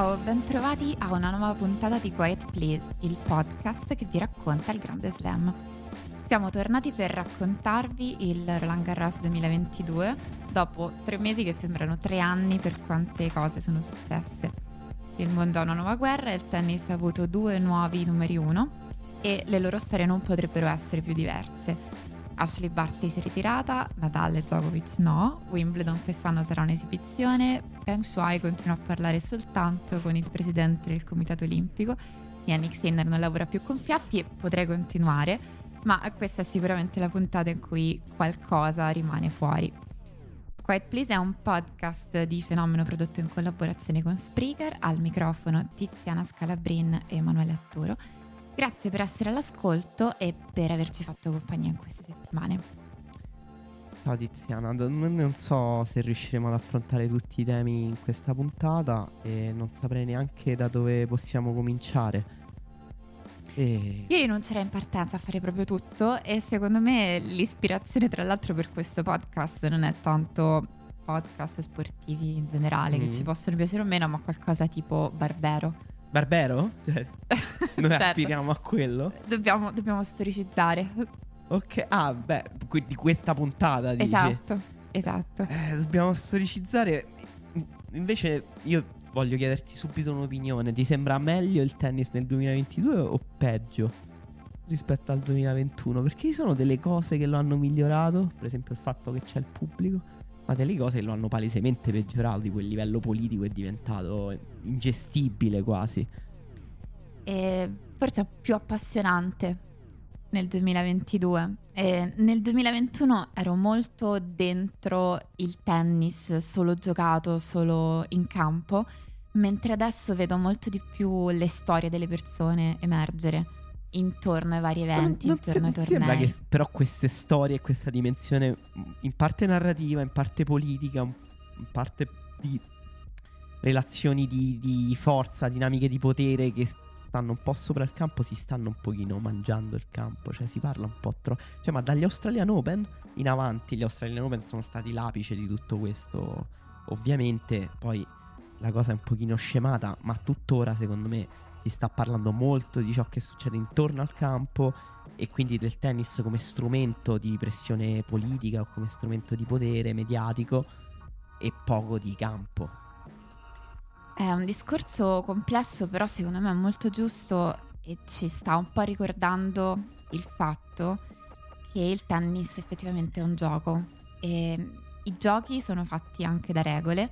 Ciao, bentrovati a una nuova puntata di Quiet Please, il podcast che vi racconta il Grande Slam. Siamo tornati per raccontarvi il Roland Garros 2022 dopo tre mesi che sembrano tre anni per quante cose sono successe. Il mondo ha una nuova guerra, il tennis ha avuto due nuovi numeri uno e le loro storie non potrebbero essere più diverse. Ashley Barty si è ritirata, Nadal e Djokovic no, Wimbledon quest'anno sarà un'esibizione, Peng Shuai continua a parlare soltanto con il presidente del comitato olimpico, Yannick Sinner non lavora più con Piatti e potrei continuare, ma questa è sicuramente la puntata in cui qualcosa rimane fuori. Quiet Please è un podcast di fenomeno prodotto in collaborazione con Spreaker, al microfono Tiziana Scalabrin e Emanuele Atturo. Grazie per essere all'ascolto e per averci fatto compagnia in queste settimane. Ciao Tiziana, non so se riusciremo ad affrontare tutti i temi in questa puntata e non saprei neanche da dove possiamo cominciare. E... Io rinuncerei in partenza a fare proprio tutto e secondo me l'ispirazione tra l'altro per questo podcast non è tanto podcast sportivi in generale mm. che ci possono piacere o meno, ma qualcosa tipo Barbero. Barbero? Cioè, noi certo. aspiriamo a quello? Dobbiamo, dobbiamo storicizzare. Ok, ah, beh, di questa puntata. Dici. Esatto, esatto. Eh, dobbiamo storicizzare. Invece, io voglio chiederti subito un'opinione. Ti sembra meglio il tennis nel 2022 o peggio rispetto al 2021? Perché ci sono delle cose che lo hanno migliorato, per esempio il fatto che c'è il pubblico ma delle cose lo hanno palesemente peggiorato, di quel livello politico è diventato ingestibile quasi. E forse più appassionante nel 2022. E nel 2021 ero molto dentro il tennis, solo giocato, solo in campo, mentre adesso vedo molto di più le storie delle persone emergere intorno ai vari eventi, non, non intorno ai tornei. Sembra che però queste storie e questa dimensione in parte narrativa, in parte politica, in parte di relazioni di, di forza, dinamiche di potere che stanno un po' sopra il campo, si stanno un pochino mangiando il campo, cioè si parla un po' troppo. Cioè, ma dagli Australian Open in avanti, gli Australian Open sono stati l'apice di tutto questo. Ovviamente, poi la cosa è un pochino scemata, ma tuttora secondo me si sta parlando molto di ciò che succede intorno al campo e quindi del tennis come strumento di pressione politica o come strumento di potere mediatico e poco di campo. È un discorso complesso, però secondo me è molto giusto e ci sta un po' ricordando il fatto che il tennis effettivamente è un gioco e i giochi sono fatti anche da regole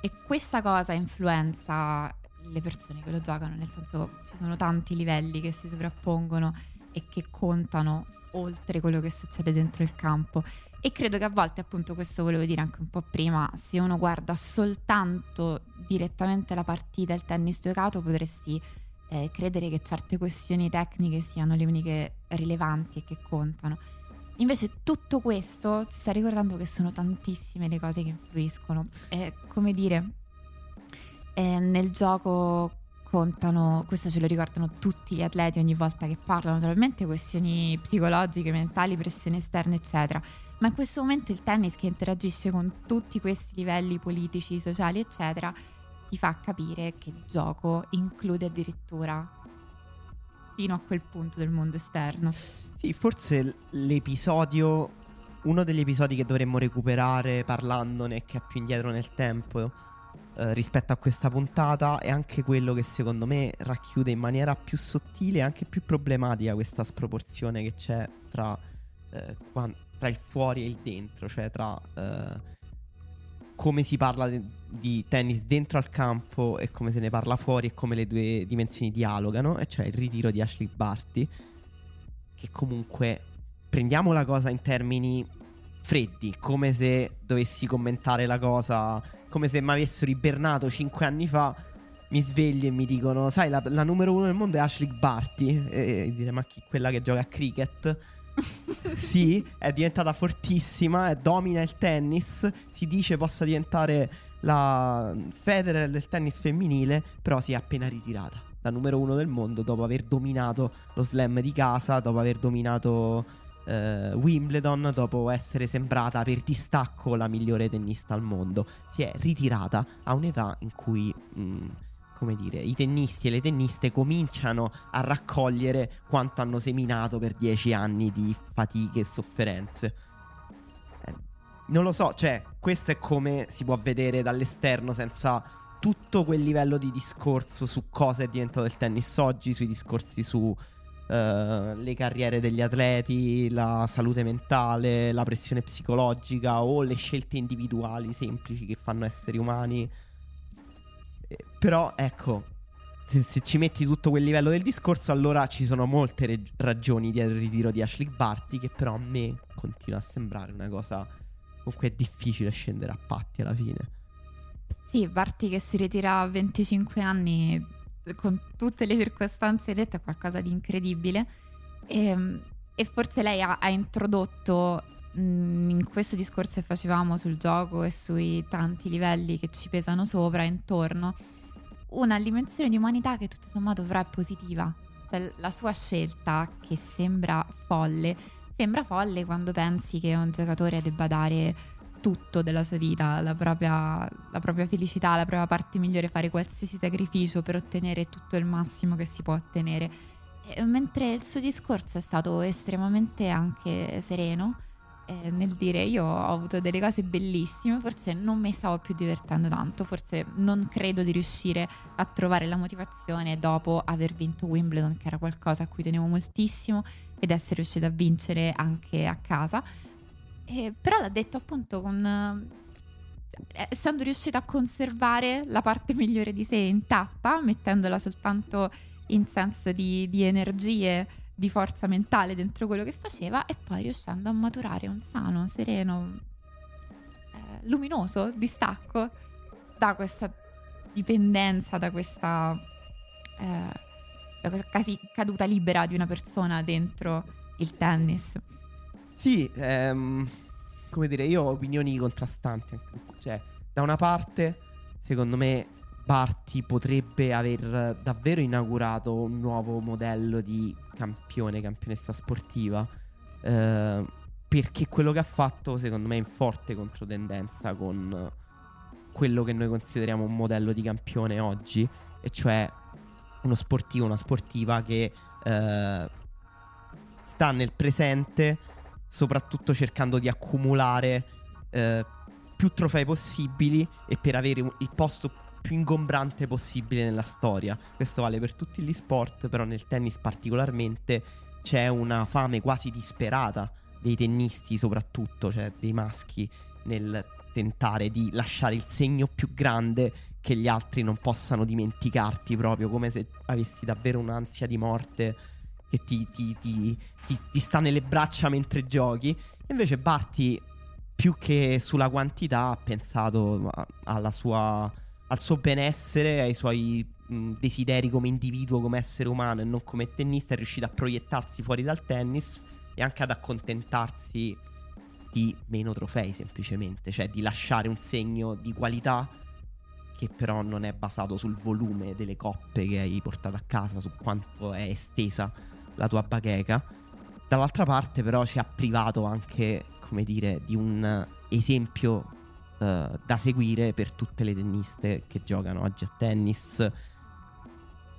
e questa cosa influenza le persone che lo giocano, nel senso ci sono tanti livelli che si sovrappongono e che contano oltre quello che succede dentro il campo. E credo che a volte, appunto, questo volevo dire anche un po' prima, se uno guarda soltanto direttamente la partita, il tennis giocato, potresti eh, credere che certe questioni tecniche siano le uniche rilevanti e che contano. Invece tutto questo ci sta ricordando che sono tantissime le cose che influiscono. È come dire, e nel gioco contano, questo ce lo ricordano tutti gli atleti ogni volta che parlano, naturalmente questioni psicologiche, mentali, pressioni esterne, eccetera. Ma in questo momento il tennis che interagisce con tutti questi livelli politici, sociali, eccetera, ti fa capire che il gioco include addirittura fino a quel punto del mondo esterno. Sì, forse l'episodio, uno degli episodi che dovremmo recuperare parlandone, che è più indietro nel tempo, eh, rispetto a questa puntata è anche quello che secondo me racchiude in maniera più sottile e anche più problematica questa sproporzione che c'è tra, eh, qua, tra il fuori e il dentro, cioè tra eh, come si parla de- di tennis dentro al campo e come se ne parla fuori e come le due dimensioni dialogano, e cioè il ritiro di Ashley Barty, che comunque prendiamo la cosa in termini freddi, come se dovessi commentare la cosa, come se mi avessero ibernato cinque anni fa. Mi sveglio e mi dicono: Sai, la, la numero uno del mondo è Ashley Barty. E, e dire: Ma chi quella che gioca a cricket? sì, è diventata fortissima, domina il tennis. Si dice possa diventare la Federer del tennis femminile, però si è appena ritirata da numero uno del mondo dopo aver dominato lo slam di casa, dopo aver dominato eh, Wimbledon dopo essere sembrata per distacco la migliore tennista al mondo. Si è ritirata a un'età in cui mh, mm, come dire, i tennisti e le tenniste cominciano a raccogliere quanto hanno seminato per dieci anni di fatiche e sofferenze. Eh, non lo so, cioè, questo è come si può vedere dall'esterno senza tutto quel livello di discorso su cosa è diventato il tennis oggi, sui discorsi su Uh, le carriere degli atleti, la salute mentale, la pressione psicologica o le scelte individuali semplici che fanno esseri umani. Eh, però ecco, se, se, ci metti tutto quel livello del discorso, allora ci sono molte re- ragioni dietro il ritiro di Ashley Barty che però a me continua a sembrare una cosa comunque è difficile scendere a patti alla fine. Sì, Barty che si ritira a 25 anni con tutte le circostanze dette è qualcosa di incredibile. E, ehm, e forse lei ha, ha introdotto mh, in questo discorso che facevamo sul gioco e sui tanti livelli che ci pesano sopra intorno una dimensione di umanità che tutto sommato però è positiva. Cioè la sua scelta che sembra folle sembra folle quando pensi che un giocatore debba dare tutto della sua vita, la propria, la propria, felicità, la propria parte migliore, fare qualsiasi sacrificio per ottenere tutto il massimo che si può ottenere. E mentre il suo discorso è stato estremamente anche sereno eh, nel dire io ho avuto delle cose bellissime, forse non mi stavo più divertendo tanto, forse non credo di riuscire a trovare la motivazione dopo aver vinto Wimbledon, che era qualcosa a cui tenevo moltissimo, ed essere riuscita a vincere anche a casa eh, però l'ha detto appunto con... Eh, essendo riuscita a conservare la parte migliore di sé intatta, mettendola soltanto in senso di, di energie, di forza mentale dentro quello che faceva e poi riuscendo a maturare un sano, sereno, eh, luminoso distacco da questa dipendenza, da questa, eh, da questa quasi caduta libera di una persona dentro il tennis. Sì, ehm, come dire, io ho opinioni contrastanti. Cioè, da una parte, secondo me, Barty potrebbe aver davvero inaugurato un nuovo modello di campione, campionessa sportiva. Eh, perché quello che ha fatto, secondo me, è in forte controtendenza con quello che noi consideriamo un modello di campione oggi, e cioè uno sportivo, una sportiva che eh, sta nel presente soprattutto cercando di accumulare eh, più trofei possibili e per avere il posto più ingombrante possibile nella storia. Questo vale per tutti gli sport, però nel tennis particolarmente c'è una fame quasi disperata dei tennisti soprattutto, cioè dei maschi, nel tentare di lasciare il segno più grande che gli altri non possano dimenticarti proprio, come se avessi davvero un'ansia di morte che ti, ti, ti, ti, sta nelle braccia mentre giochi. Invece Barty, più che sulla quantità, ha pensato sua, al suo benessere, ai suoi mh, desideri come individuo, come essere umano e non come tennista. È riuscito a proiettarsi fuori dal tennis e anche ad accontentarsi di meno trofei semplicemente, cioè di lasciare un segno di qualità che però non è basato sul volume delle coppe che hai portato a casa, su quanto è estesa la tua bacheca. Dall'altra parte però ci ha privato anche, come dire, di un esempio uh, da seguire per tutte le tenniste che giocano oggi a tennis uh,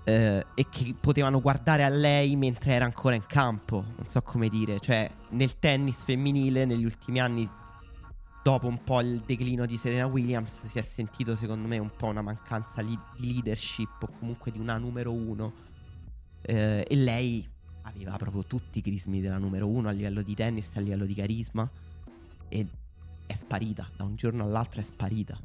e che potevano guardare a lei mentre era ancora in campo, non so come dire, cioè nel tennis femminile negli ultimi anni dopo un po' il declino di Serena Williams si è sentito secondo me un po' una mancanza li- di leadership o comunque di una numero uno eh, e lei aveva proprio tutti i crismi della numero uno a livello di tennis, a livello di carisma e è sparita, da un giorno all'altro è sparita.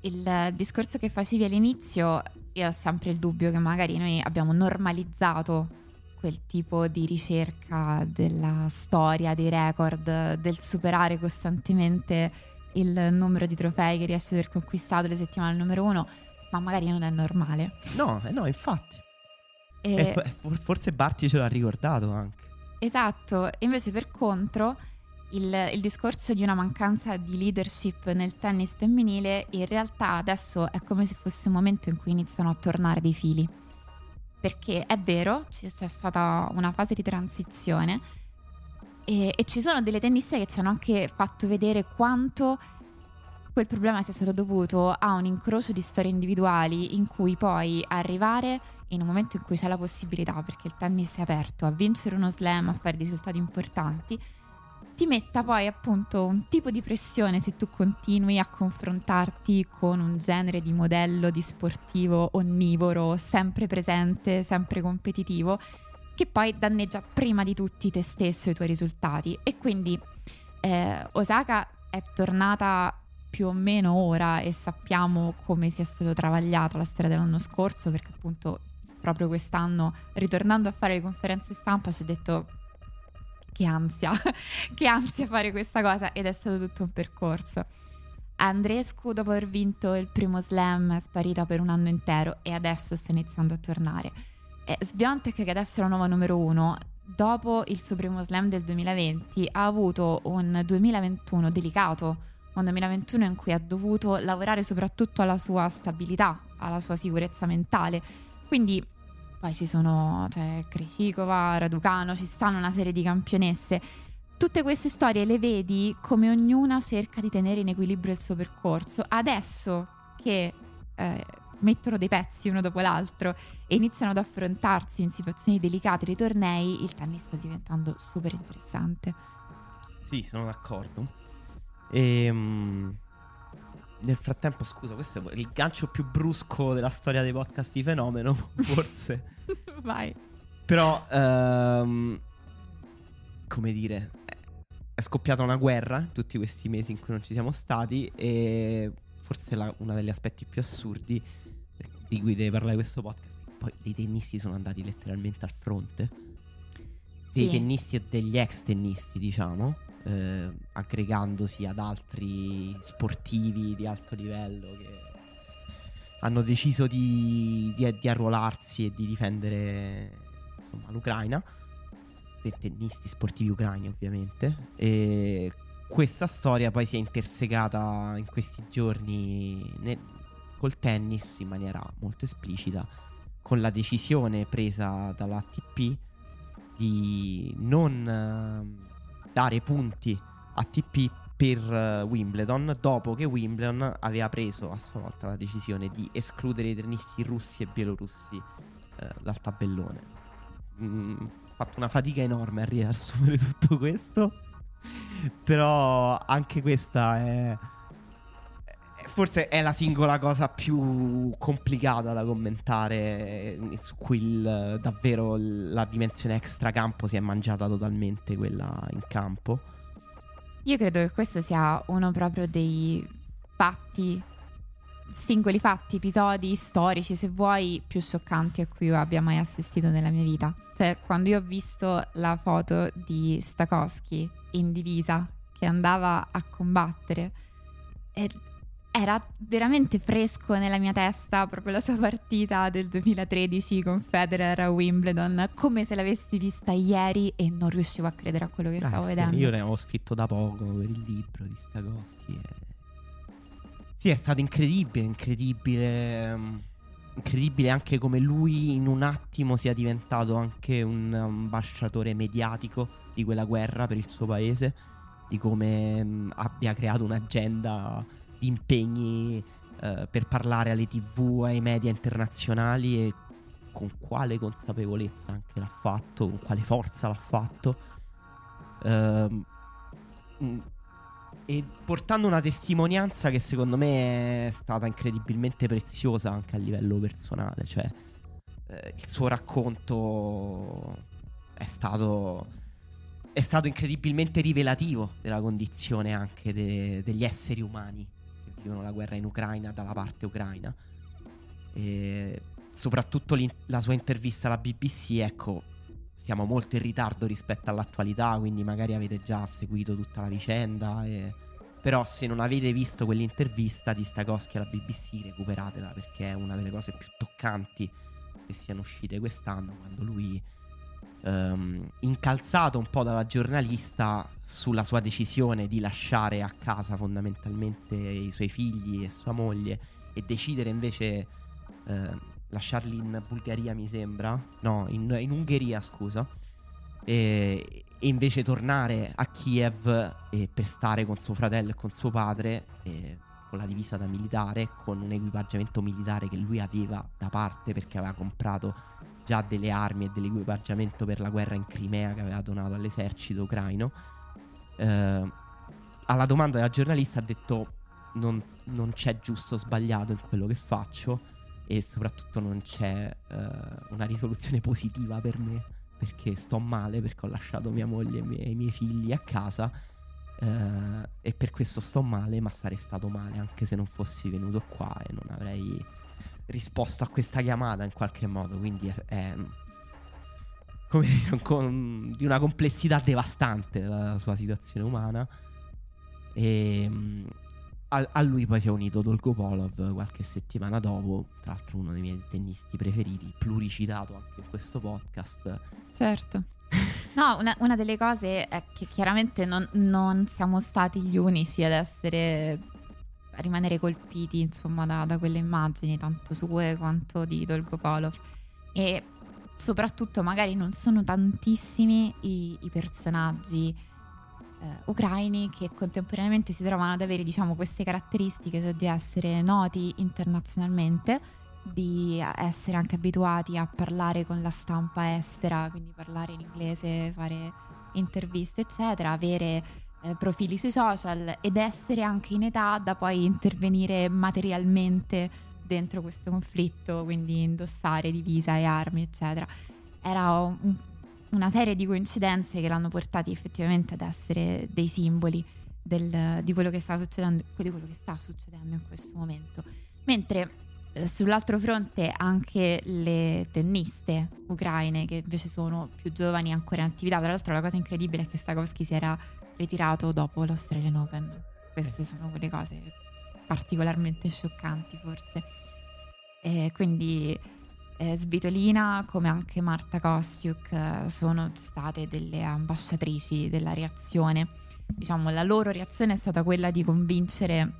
Il discorso che facevi all'inizio, io ho sempre il dubbio che magari noi abbiamo normalizzato quel tipo di ricerca della storia, dei record, del superare costantemente il numero di trofei che riesce ad aver conquistato le settimane numero uno, ma magari non è normale. No, eh no, infatti. E... E forse Barty ce l'ha ricordato anche. Esatto, invece per contro il, il, discorso di una mancanza di leadership nel tennis femminile in realtà adesso è come se fosse un momento in cui iniziano a tornare dei fili. Perché è vero, c'è stata una fase di transizione e, e ci sono delle tenniste che ci hanno anche fatto vedere quanto quel problema sia stato dovuto a un incrocio di storie individuali in cui poi arrivare in un momento in cui c'è la possibilità, perché il tennis è aperto, a vincere uno slam, a fare risultati importanti, ti metta poi appunto un tipo di pressione se tu continui a confrontarti con un genere di modello di sportivo onnivoro, sempre presente, sempre competitivo, che poi danneggia prima di tutti te stesso e i tuoi risultati. E quindi eh, Osaka è tornata più o meno ora e sappiamo come sia stato travagliato la storia dell'anno scorso perché appunto proprio quest'anno ritornando a fare le conferenze stampa ci ha detto che ansia, che ansia fare questa cosa ed è stato tutto un percorso. Andrescu dopo aver vinto il primo slam è sparita per un anno intero e adesso sta iniziando a tornare. E Sbiontek che adesso è la nuova numero uno dopo il suo primo slam del 2020 ha avuto un 2021 delicato un 2021 in cui ha dovuto lavorare soprattutto alla sua stabilità, alla sua sicurezza mentale. Quindi poi ci sono cioè, Krejcikova, Raducano, ci stanno una serie di campionesse. Tutte queste storie le vedi come ognuna cerca di tenere in equilibrio il suo percorso. Adesso che eh, mettono dei pezzi uno dopo l'altro e iniziano ad affrontarsi in situazioni delicate dei tornei, il tennis sta diventando super interessante. Sì, sono d'accordo. E, um, nel frattempo, scusa, questo è il gancio più brusco della storia dei podcast di Fenomeno, forse. Vai. Però, um, come dire, è scoppiata una guerra tutti questi mesi in cui non ci siamo stati e forse la, uno degli aspetti più assurdi di cui deve parlare questo podcast. Poi dei tennisti sono andati letteralmente al fronte. Dei sì. tennisti e degli ex tennisti, diciamo eh, aggregandosi ad altri sportivi di alto livello che hanno deciso di, di, di arruolarsi e di difendere insomma, l'Ucraina, dei tennisti sportivi ucraini ovviamente. E questa storia poi si è intersecata in questi giorni nel, col tennis in maniera molto esplicita, con la decisione presa dall'ATP di non dare punti a TP per uh, Wimbledon dopo che Wimbledon aveva preso a sua volta la decisione di escludere i tennisti russi e bielorussi uh, dal tabellone. Mm, ho fatto una fatica enorme a riassumere tutto questo, però anche questa è forse è la singola cosa più complicata da commentare su cui il, davvero la dimensione extracampo si è mangiata totalmente quella in campo. Io credo che questo sia uno proprio dei fatti, singoli fatti, episodi storici, se vuoi, più scioccanti a cui io abbia mai assistito nella mia vita. Cioè, quando io ho visto la foto di Stakowski in divisa che andava a combattere, e era veramente fresco nella mia testa proprio la sua partita del 2013 con Federer a Wimbledon, come se l'avessi vista ieri e non riuscivo a credere a quello che stavo vedendo. Io ne avevo scritto da poco per il libro di Stagoschi. E... Sì, è stato incredibile, incredibile. Mm, incredibile anche come lui in un attimo sia diventato anche un ambasciatore mediatico di quella guerra per il suo paese, di come mm, abbia creato un'agenda impegni eh, per parlare alle tv, ai media internazionali e con quale consapevolezza anche l'ha fatto, con quale forza l'ha fatto. Uh, e portando una testimonianza che secondo me è stata incredibilmente preziosa anche a livello personale, cioè eh, il suo racconto è stato, è stato incredibilmente rivelativo della condizione anche de- degli esseri umani vivono la guerra in Ucraina dalla parte ucraina. E soprattutto la sua intervista alla BBC, ecco, siamo molto in ritardo rispetto all'attualità, quindi magari avete già seguito tutta la vicenda. E... Però se non avete visto quell'intervista di Stakowski alla BBC, recuperatela perché è una delle cose più toccanti che siano uscite quest'anno, quando lui um, incalzato un po' dalla giornalista sulla sua decisione di lasciare a casa fondamentalmente i suoi figli e sua moglie e decidere invece uh, lasciarli in Bulgaria mi sembra, no, in, in Ungheria scusa, e, e, invece tornare a Kiev per stare con suo fratello e con suo padre. E, con la divisa da militare, con un equipaggiamento militare che lui aveva da parte perché aveva comprato già delle armi e dell'equipaggiamento per la guerra in Crimea che aveva donato all'esercito ucraino. Eh, alla domanda della giornalista ha detto non, non, c'è giusto o sbagliato in quello che faccio e soprattutto non c'è eh, una risoluzione positiva per me perché sto male perché ho lasciato mia moglie e i miei figli a casa eh, e per questo sto male ma sarei stato male anche se non fossi venuto qua e non avrei risposto a questa chiamata in qualche modo quindi è, è come dire, con, di una complessità devastante la sua situazione umana e a, a, lui poi si è unito Dolgopolov qualche settimana dopo, tra l'altro uno dei miei tennisti preferiti, pluricitato anche in questo podcast. Certo. No, una, una delle cose è che chiaramente non, non, siamo stati gli unici ad essere rimanere colpiti insomma da, da quelle immagini tanto sue quanto di Dolgopolov e soprattutto magari non sono tantissimi i, i personaggi eh, ucraini che contemporaneamente si trovano ad avere diciamo, queste caratteristiche, cioè di essere noti internazionalmente, di essere anche abituati a parlare con la stampa estera, quindi parlare in inglese, fare interviste, eccetera, avere eh, profili sui social ed essere anche in età da poi intervenire materialmente dentro questo conflitto, quindi indossare divisa e armi, eccetera. Era un una serie di coincidenze che l'hanno portati effettivamente ad essere dei simboli del, di, quello che sta succedendo, di quello che sta succedendo in questo momento. Mentre eh, sull'altro fronte anche le tenniste ucraine che invece sono più giovani ancora in attività. Tra l'altro la cosa incredibile è che Stakowski si era ritirato dopo l'Australian Open. Queste sono quelle cose particolarmente scioccanti forse. E quindi eh, Svitolina come anche Marta Kostiuk eh, sono state delle ambasciatrici della reazione. Diciamo, la loro reazione è stata quella di convincere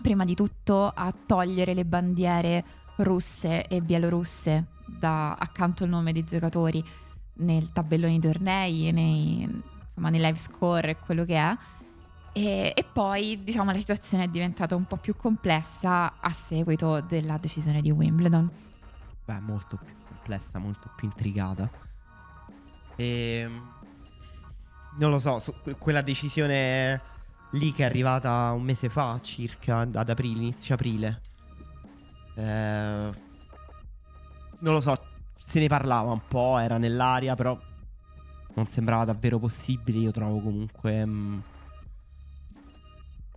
prima di tutto a togliere le bandiere russe e bielorusse da, accanto al nome dei giocatori nel tabellone di tornei, nei, insomma, nei live score e quello che è. E, e, poi diciamo la situazione è diventata un po' più complessa a seguito della decisione di Wimbledon beh, molto più complessa, molto più intricata. E ehm, non lo so, quella decisione lì che è arrivata un mese fa, circa ad aprile, inizio aprile. Eh, non lo so, se ne parlava un po', era nell'aria, però non sembrava davvero possibile. Io trovo comunque. Mh, mm,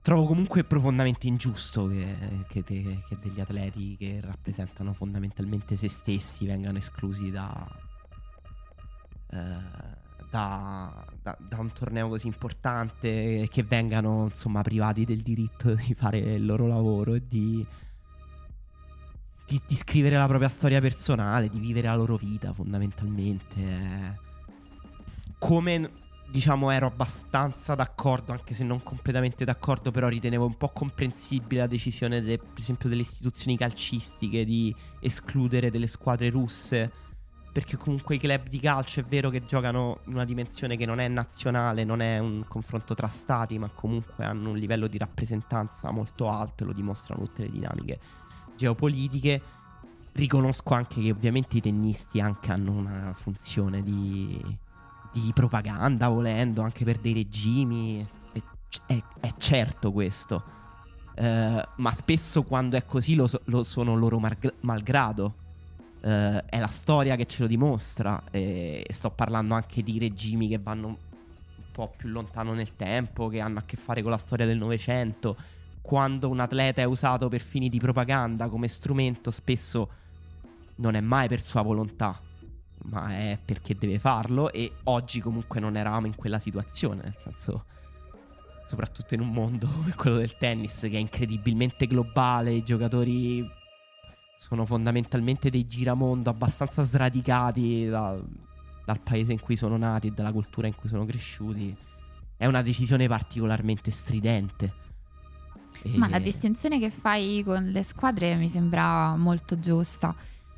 trovo comunque profondamente ingiusto che, che, te, che, degli atleti che rappresentano fondamentalmente se stessi vengano esclusi da, eh, da, da, da, un torneo così importante che vengano insomma privati del diritto di fare il loro lavoro e di, di, di scrivere la propria storia personale, di vivere la loro vita fondamentalmente. Come diciamo ero abbastanza d'accordo, anche se non completamente d'accordo, però ritenevo un po' comprensibile la decisione, de, per esempio, delle istituzioni calcistiche di escludere delle squadre russe. Perché comunque i club di calcio è vero che giocano in una dimensione che non è nazionale, non è un confronto tra stati, ma comunque hanno un livello di rappresentanza molto alto e lo dimostrano tutte le dinamiche geopolitiche. Riconosco anche che ovviamente i tennisti anche hanno una funzione di di propaganda, volendo, anche per dei regimi. È, è, è certo questo. Uh, ma spesso quando è così lo, lo sono loro mar- malgrado. Uh, è la storia che ce lo dimostra. E sto parlando anche di regimi che vanno un po' più lontano nel tempo, che hanno a che fare con la storia del Novecento. Quando un atleta è usato per fini di propaganda come strumento, spesso non è mai per sua volontà ma è perché deve farlo e oggi comunque non eravamo in quella situazione, nel senso soprattutto in un mondo come quello del tennis che è incredibilmente globale, i giocatori sono fondamentalmente dei giramondo abbastanza sradicati da, dal paese in cui sono nati e dalla cultura in cui sono cresciuti. È una decisione particolarmente stridente. E... Ma la distinzione che fai con le squadre mi sembra molto giusta.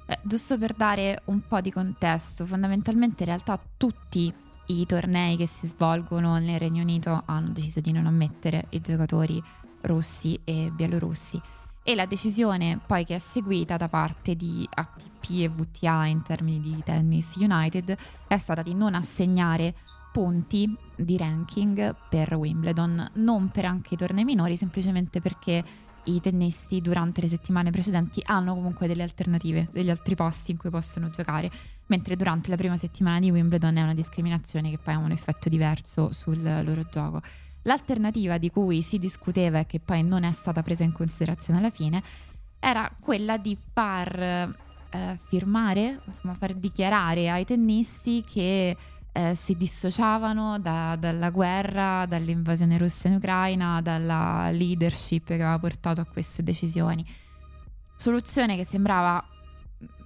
Eh, giusto per dare un po' di contesto, fondamentalmente in realtà tutti i tornei che si svolgono nel Regno Unito hanno deciso di non ammettere i giocatori russi e bielorussi. E la decisione poi che è seguita da parte di ATP e VTA in termini di Tennis United è stata di non assegnare punti di ranking per Wimbledon, non per anche i tornei minori, semplicemente perché i tennisti durante le settimane precedenti hanno comunque delle alternative, degli altri posti in cui possono giocare, mentre durante la prima settimana di Wimbledon è una discriminazione che poi ha un effetto diverso sul loro gioco. L'alternativa di cui si discuteva e che poi non è stata presa in considerazione alla fine era quella di far eh, firmare, insomma far dichiarare ai tennisti che eh, si dissociavano da, dalla guerra, dall'invasione russa in Ucraina, dalla leadership che aveva portato a queste decisioni. Soluzione che sembrava,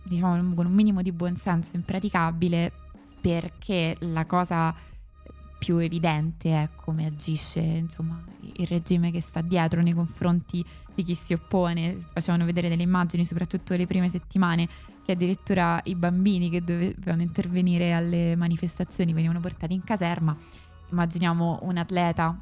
diciamo, con un minimo di buonsenso impraticabile perché la cosa più evidente è come agisce insomma, il regime che sta dietro nei confronti di chi si oppone. Facevano vedere delle immagini, soprattutto le prime settimane, che addirittura i bambini che dovevano intervenire alle manifestazioni venivano portati in caserma. Immaginiamo un atleta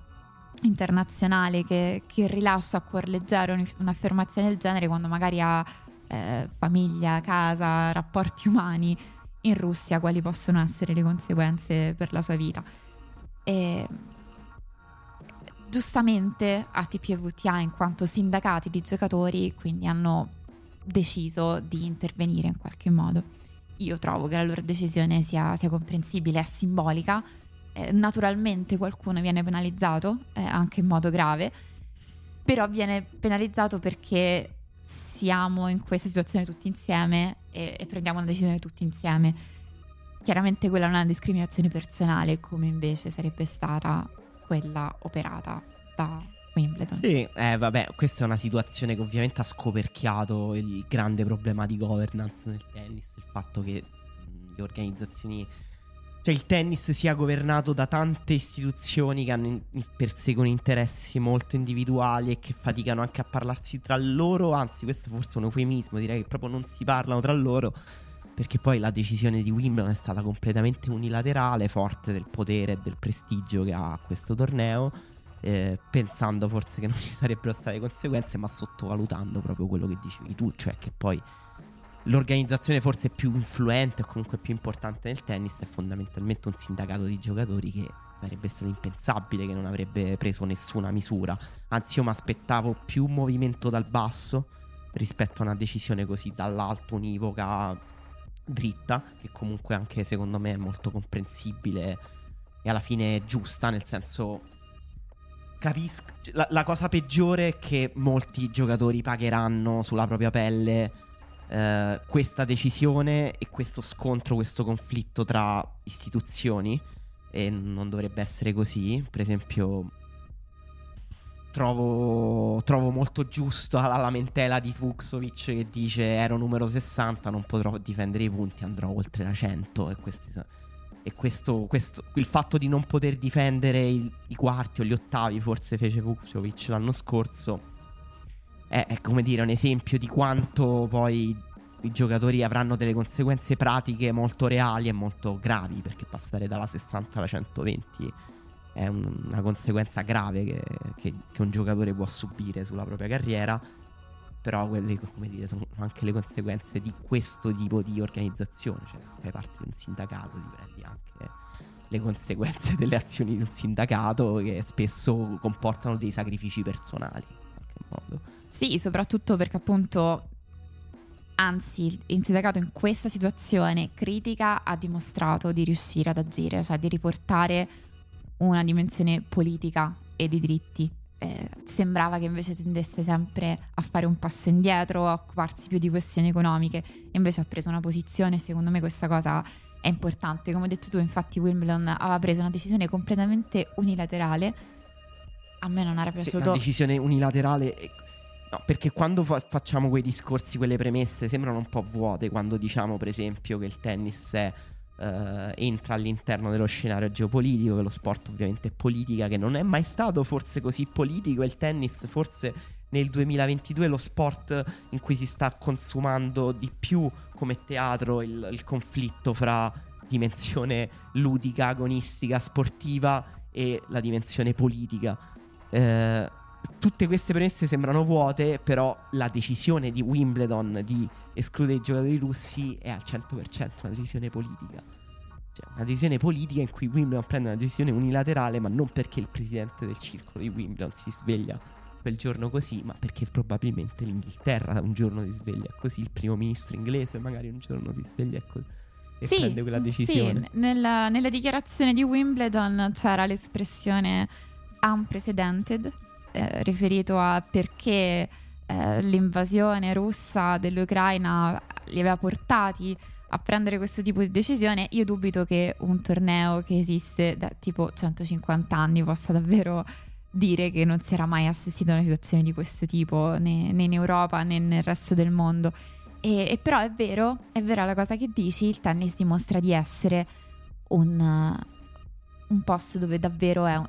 internazionale che, che rilascia a cuor leggero un'affermazione del genere quando magari ha eh, famiglia, casa, rapporti umani in Russia, quali possono essere le conseguenze per la sua vita. E giustamente ATP e VTA in quanto sindacati di giocatori quindi hanno deciso di intervenire in qualche modo. Io trovo che la loro decisione sia, sia comprensibile, è simbolica. Eh, naturalmente qualcuno viene penalizzato, eh, anche in modo grave, però viene penalizzato perché siamo in questa situazione tutti insieme e, e prendiamo una decisione tutti insieme. Chiaramente quella non è una discriminazione personale, come invece sarebbe stata quella operata da Wimbledon. Sì, eh, vabbè, questa è una situazione che ovviamente ha scoperchiato il grande problema di governance nel tennis, il fatto che le organizzazioni cioè il tennis sia governato da tante istituzioni che hanno, perseguono interessi molto individuali e che faticano anche a parlarsi tra loro, anzi questo forse è un eufemismo, direi che proprio non si parlano tra loro, perché poi la decisione di Wimbledon è stata completamente unilaterale, forte del potere e del prestigio che ha questo torneo eh, pensando forse che non ci sarebbero state conseguenze, ma sottovalutando proprio quello che dicevi tu, cioè che poi l'organizzazione forse più influente o comunque più importante nel tennis è fondamentalmente un sindacato di giocatori che sarebbe stato impensabile che non avrebbe preso nessuna misura. Anzi, io mi aspettavo più movimento dal basso rispetto a una decisione così dall'alto, univoca, dritta, che comunque anche secondo me è molto comprensibile e alla fine giusta, nel senso capisco. La, la, cosa peggiore è che molti giocatori pagheranno sulla propria pelle eh, questa decisione e questo scontro, questo conflitto tra istituzioni. E non dovrebbe essere così. Per esempio, trovo, trovo molto giusto la lamentela di Fuxovic che dice ero numero 60, non potrò difendere i punti, andrò oltre la 100. E questi sono e questo, questo, il fatto di non poter difendere il, i quarti o gli ottavi, forse fece Vukovic l'anno scorso, è, è, come dire un esempio di quanto poi i giocatori avranno delle conseguenze pratiche molto reali e molto gravi, perché passare dalla 60 alla 120 è un, una conseguenza grave che, che, che un giocatore può subire sulla propria carriera però quelle, come dire, sono anche le conseguenze di questo tipo di organizzazione. Cioè, se fai parte di un sindacato, ti prendi anche le conseguenze delle azioni di un sindacato che spesso comportano dei sacrifici personali. In qualche modo. Sì, soprattutto perché appunto. Anzi, il sindacato in questa situazione critica ha dimostrato di riuscire ad agire, cioè di riportare una dimensione politica e di diritti eh, sembrava che invece tendesse sempre a fare un passo indietro, a occuparsi più di questioni economiche, invece ha preso una posizione, secondo me questa cosa è importante. Come hai detto tu, infatti Wimbledon aveva preso una decisione completamente unilaterale. A me non era piaciuto. Sì, una decisione unilaterale. No, perché quando fa- facciamo quei discorsi, quelle premesse, sembrano un po' vuote quando diciamo, per esempio, che il tennis è Uh, entra all'interno dello scenario geopolitico, che lo sport ovviamente è politica, che non è mai stato forse così politico, il tennis forse nel 2022 è lo sport in cui si sta consumando di più come teatro il, il conflitto fra dimensione ludica, agonistica, sportiva e la dimensione politica. Uh, tutte queste premesse sembrano vuote, però la decisione di Wimbledon di escludere i giocatori russi è al 100% una decisione politica. Cioè, una decisione politica in cui Wimbledon prende una decisione unilaterale, ma non perché il presidente del circolo di Wimbledon si sveglia quel giorno così, ma perché probabilmente l'Inghilterra un giorno si sveglia così, il primo ministro inglese magari un giorno si sveglia così e sì, prende quella decisione. Sì, nella, nella dichiarazione di Wimbledon c'era l'espressione unprecedented, eh, riferito a perché eh, l'invasione russa dell'Ucraina li aveva portati a prendere questo tipo di decisione, io dubito che un torneo che esiste da tipo 150 anni possa davvero dire che non si era mai assistito a una situazione di questo tipo né, né in Europa né nel resto del mondo. E, e, però è vero, è vera la cosa che dici, il tennis dimostra di essere un, un posto dove davvero è,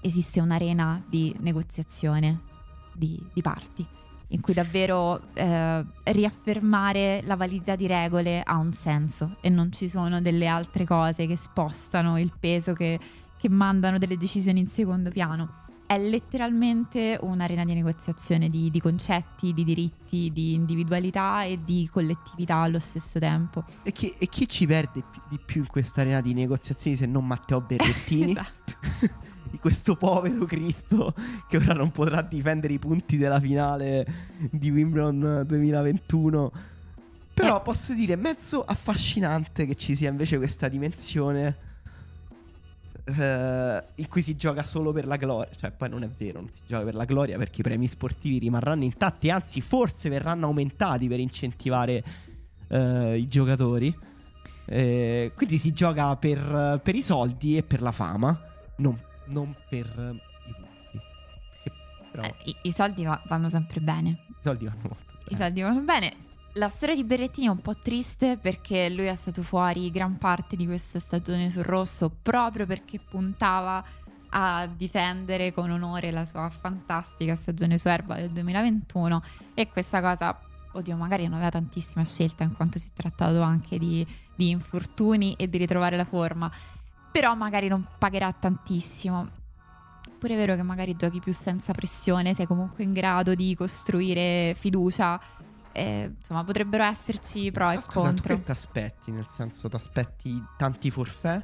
esiste un'arena di negoziazione di, di parti, in cui davvero eh, riaffermare la validità di regole ha un senso e non ci sono delle altre cose che spostano il peso, che, che mandano delle decisioni in secondo piano è letteralmente un'arena di negoziazione di, di, concetti, di diritti, di individualità e di collettività allo stesso tempo. E chi, e chi ci perde di più in questa arena di negoziazioni se non Matteo Berrettini? esatto. di questo povero Cristo che ora non potrà difendere i punti della finale di Wimbledon 2021. Però eh. posso dire, mezzo affascinante che ci sia invece questa dimensione Uh, in cui si gioca solo per la gloria. Cioè, poi non è vero, non si gioca per la gloria perché i premi sportivi rimarranno intatti, anzi, forse verranno aumentati per incentivare uh, i giocatori. Uh, quindi si gioca per, per, i soldi e per la fama, non, non per i punti. Però... Eh, i, i, soldi va- vanno sempre bene. I soldi vanno molto bene. I soldi vanno bene. La storia di Berrettini è un po' triste perché lui è stato fuori gran parte di questa stagione sul rosso proprio perché puntava a difendere con onore la sua fantastica stagione su erba del 2021 e questa cosa, oddio, magari non aveva tantissima scelta in quanto si è trattato anche di, di infortuni e di ritrovare la forma, però magari non pagherà tantissimo. Pure è vero che magari giochi più senza pressione, sei comunque in grado di costruire fiducia eh, insomma, potrebbero esserci pro e Ma scusa, contro. Che ti aspetti? Nel senso, ti aspetti tanti forfè?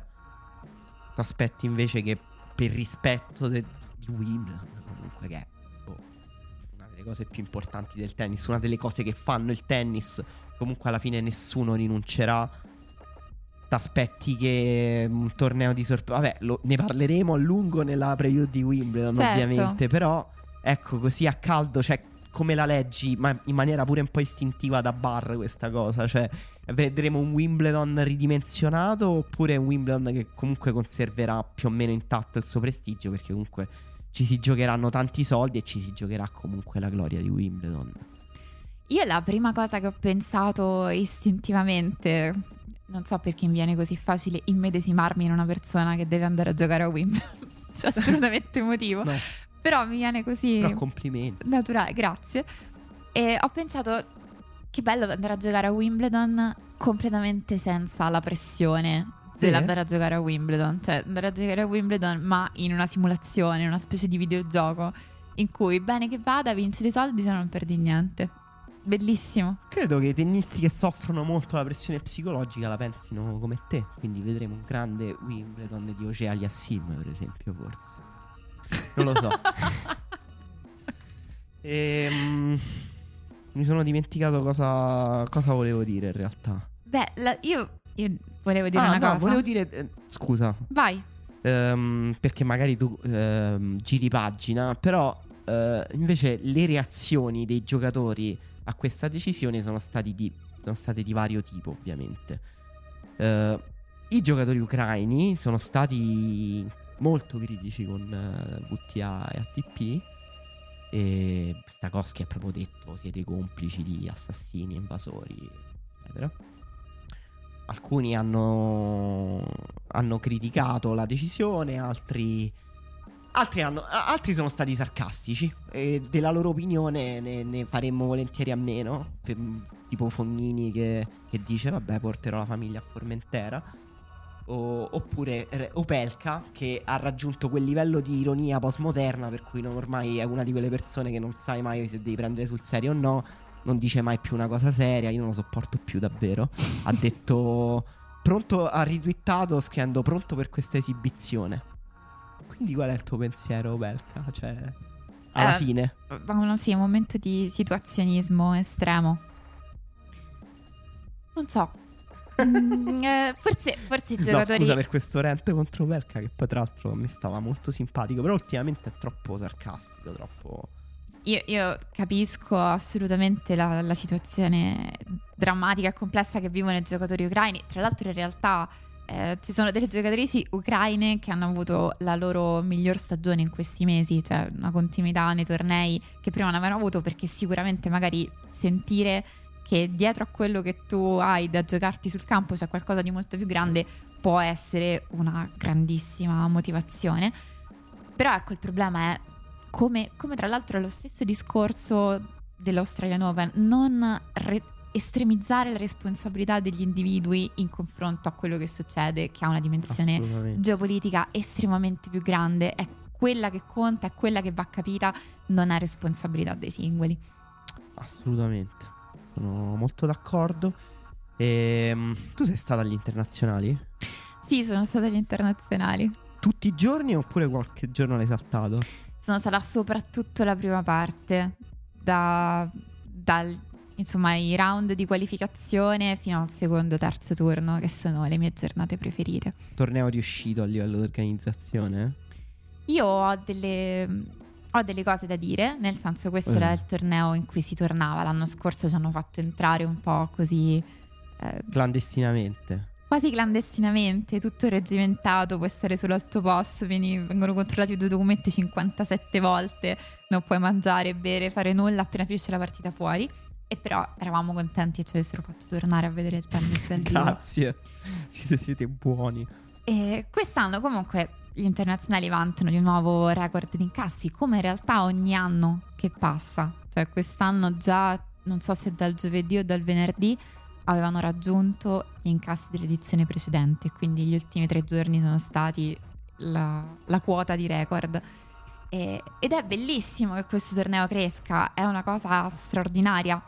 Ti aspetti invece che per rispetto de- di Wimbledon, comunque, che è boh, una delle cose più importanti del tennis, una delle cose che fanno il tennis, comunque alla fine nessuno rinuncerà. Ti aspetti che un torneo di sorpresa. Vabbè, lo- ne parleremo a lungo nella preview di Wimbledon, certo. ovviamente. Però, ecco, così a caldo, cioè come la leggi, ma in maniera pure un po' istintiva da bar questa cosa? Cioè, vedremo un Wimbledon ridimensionato oppure un Wimbledon che comunque conserverà più o meno intatto il suo prestigio perché comunque ci si giocheranno tanti soldi e ci si giocherà comunque la gloria di Wimbledon. Io la prima cosa che ho pensato istintivamente, non so perché mi viene così facile immedesimarmi in una persona che deve andare a giocare a Wimbledon. C'è assolutamente motivo. No. Però mi viene così. No, complimenti. Naturale, grazie. E ho pensato che bello andare a giocare a Wimbledon completamente senza la pressione sì. dell'andare a giocare a Wimbledon. Cioè, andare a giocare a Wimbledon, ma in una simulazione, una specie di videogioco in cui bene che vada, vinci dei soldi se non perdi niente. Bellissimo. Credo che i tennisti che soffrono molto la pressione psicologica la pensino come te. Quindi vedremo un grande Wimbledon di Oceania Aliassim, per esempio, forse. Non lo so. e, um, mi sono dimenticato cosa, cosa, volevo dire in realtà. Beh, la, io, io, volevo dire ah, una no, cosa. volevo dire... Eh, scusa. Vai. Um, perché magari tu um, giri pagina, però uh, invece le reazioni dei giocatori a questa decisione sono, di, sono state di vario tipo, ovviamente. Uh, I giocatori ucraini sono stati molto critici con uh, eh, VTA e ATP. E Stakowski ha proprio detto: siete complici di assassini, invasori, eccetera. Alcuni hanno, hanno criticato la decisione, altri, altri, hanno, altri, sono stati sarcastici. E della loro opinione ne, ne faremmo volentieri a meno. Tipo Fognini che, che dice: Vabbè, porterò la famiglia a Formentera o- oppure eh, Opelka che ha raggiunto quel livello di ironia postmoderna per cui non- ormai è una di quelle persone che non sai mai se devi prendere sul serio o no, non dice mai più una cosa seria, io non lo sopporto più davvero. ha detto pronto, ha ritwittato scrivendo pronto per questa esibizione. Quindi qual è il tuo pensiero Opelka? Cioè, alla Eh, fine. No, sì, è un momento di situazionismo estremo. Non so. Mm, eh, forse, forse i No, giocatori. scusa per questo rant contro Opelka che poi tra l'altro mi stava molto simpatico, però ultimamente è troppo sarcastico, troppo... Io, io capisco assolutamente la, la situazione drammatica e complessa che vivono i giocatori ucraini. Tra l'altro, in realtà eh, ci sono delle giocatrici ucraine che hanno avuto la loro miglior stagione in questi mesi, cioè una continuità nei tornei che prima non avevano avuto, perché sicuramente magari sentire che dietro a quello che tu hai da giocarti sul campo c'è qualcosa di molto più grande può essere una grandissima motivazione. Però ecco il problema è come, come tra l'altro lo stesso discorso dell'Australian Open, non re- estremizzare la responsabilità degli individui in confronto a quello che succede, che ha una dimensione geopolitica estremamente più grande, è quella che conta, è quella che va capita, non è responsabilità dei singoli. Assolutamente. Sono molto d'accordo. Ehm, tu sei stata agli internazionali? Sì, sono stata agli internazionali. Tutti i giorni oppure qualche giorno l'hai saltato? Sono stata soprattutto la prima parte, da, dal, insomma, i round di qualificazione fino al secondo, terzo turno, che sono le mie giornate preferite. Torneo riuscito a livello di organizzazione? Io ho delle, ho delle cose da dire, nel senso questo Eh. era il torneo in cui si tornava. L'anno scorso ci hanno fatto entrare un po' così, eh, Clandestinamente. quasi clandestinamente, tutto reggimentato, puoi stare solo al tuo posto, vieni- vengono controllati i tuoi documenti 57 volte, non puoi mangiare, bere, fare nulla appena finisce la partita fuori. E però eravamo contenti che ci avessero fatto tornare a vedere il tennis vivo. Grazie. Siete, siete buoni. E quest'anno comunque gli internazionali vantano di nuovo record di incassi, come in realtà ogni anno che passa. Cioè quest'anno già, non so se dal giovedì o dal venerdì, avevano raggiunto gli incassi dell'edizione precedente, quindi gli ultimi tre giorni sono stati la, la quota di record. E- ed è bellissimo che questo torneo cresca, è una cosa straordinaria.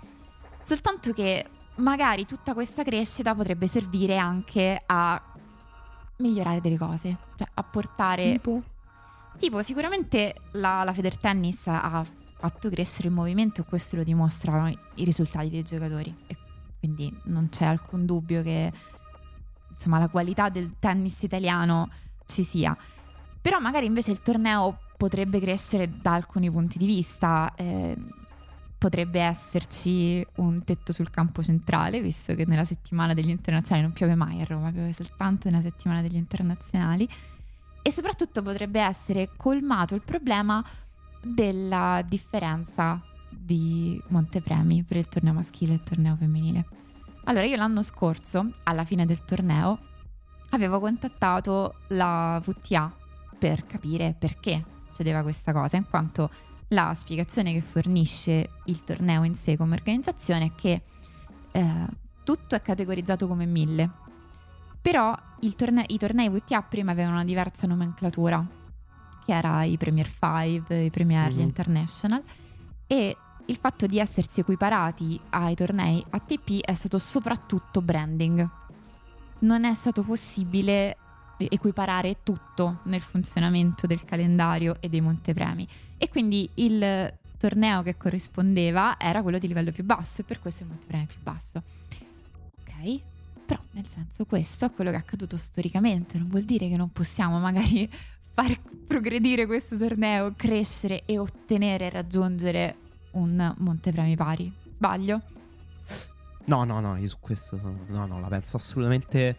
Soltanto che magari tutta questa crescita potrebbe servire anche a migliorare delle cose, cioè a portare... Tipo? Tipo, sicuramente la, la Federtennis ha fatto crescere il movimento e questo lo dimostrano i, i risultati dei giocatori. E quindi non c'è alcun dubbio che insomma, la qualità del tennis italiano ci sia. Però magari invece il torneo potrebbe crescere da alcuni punti di vista. eh, potrebbe esserci un tetto sul campo centrale, visto che nella settimana degli internazionali non piove mai a Roma, piove soltanto nella settimana degli internazionali. E soprattutto potrebbe essere colmato il problema della differenza di montepremi per il torneo maschile e il torneo femminile. Allora, io l'anno scorso, alla fine del torneo, avevo contattato la VTA per capire perché succedeva questa cosa, in quanto la spiegazione che fornisce il torneo in sé come organizzazione è che eh, tutto è categorizzato come mille. Però il torne- i tornei VTA prima avevano una diversa nomenclatura, che era i Premier 5, i Premier Mhm. International, e il fatto di essersi equiparati ai tornei ATP è stato soprattutto branding. Non è stato possibile equiparare tutto nel funzionamento del calendario e dei montepremi. E quindi il torneo che corrispondeva era quello di livello più basso e per questo il montepremi più basso. Ok? Però nel senso questo è quello che è accaduto storicamente, non vuol dire che non possiamo magari far progredire questo torneo, crescere e ottenere e raggiungere un montepremi pari. Sbaglio? No, no, no, io su questo sono... No, no, la penso assolutamente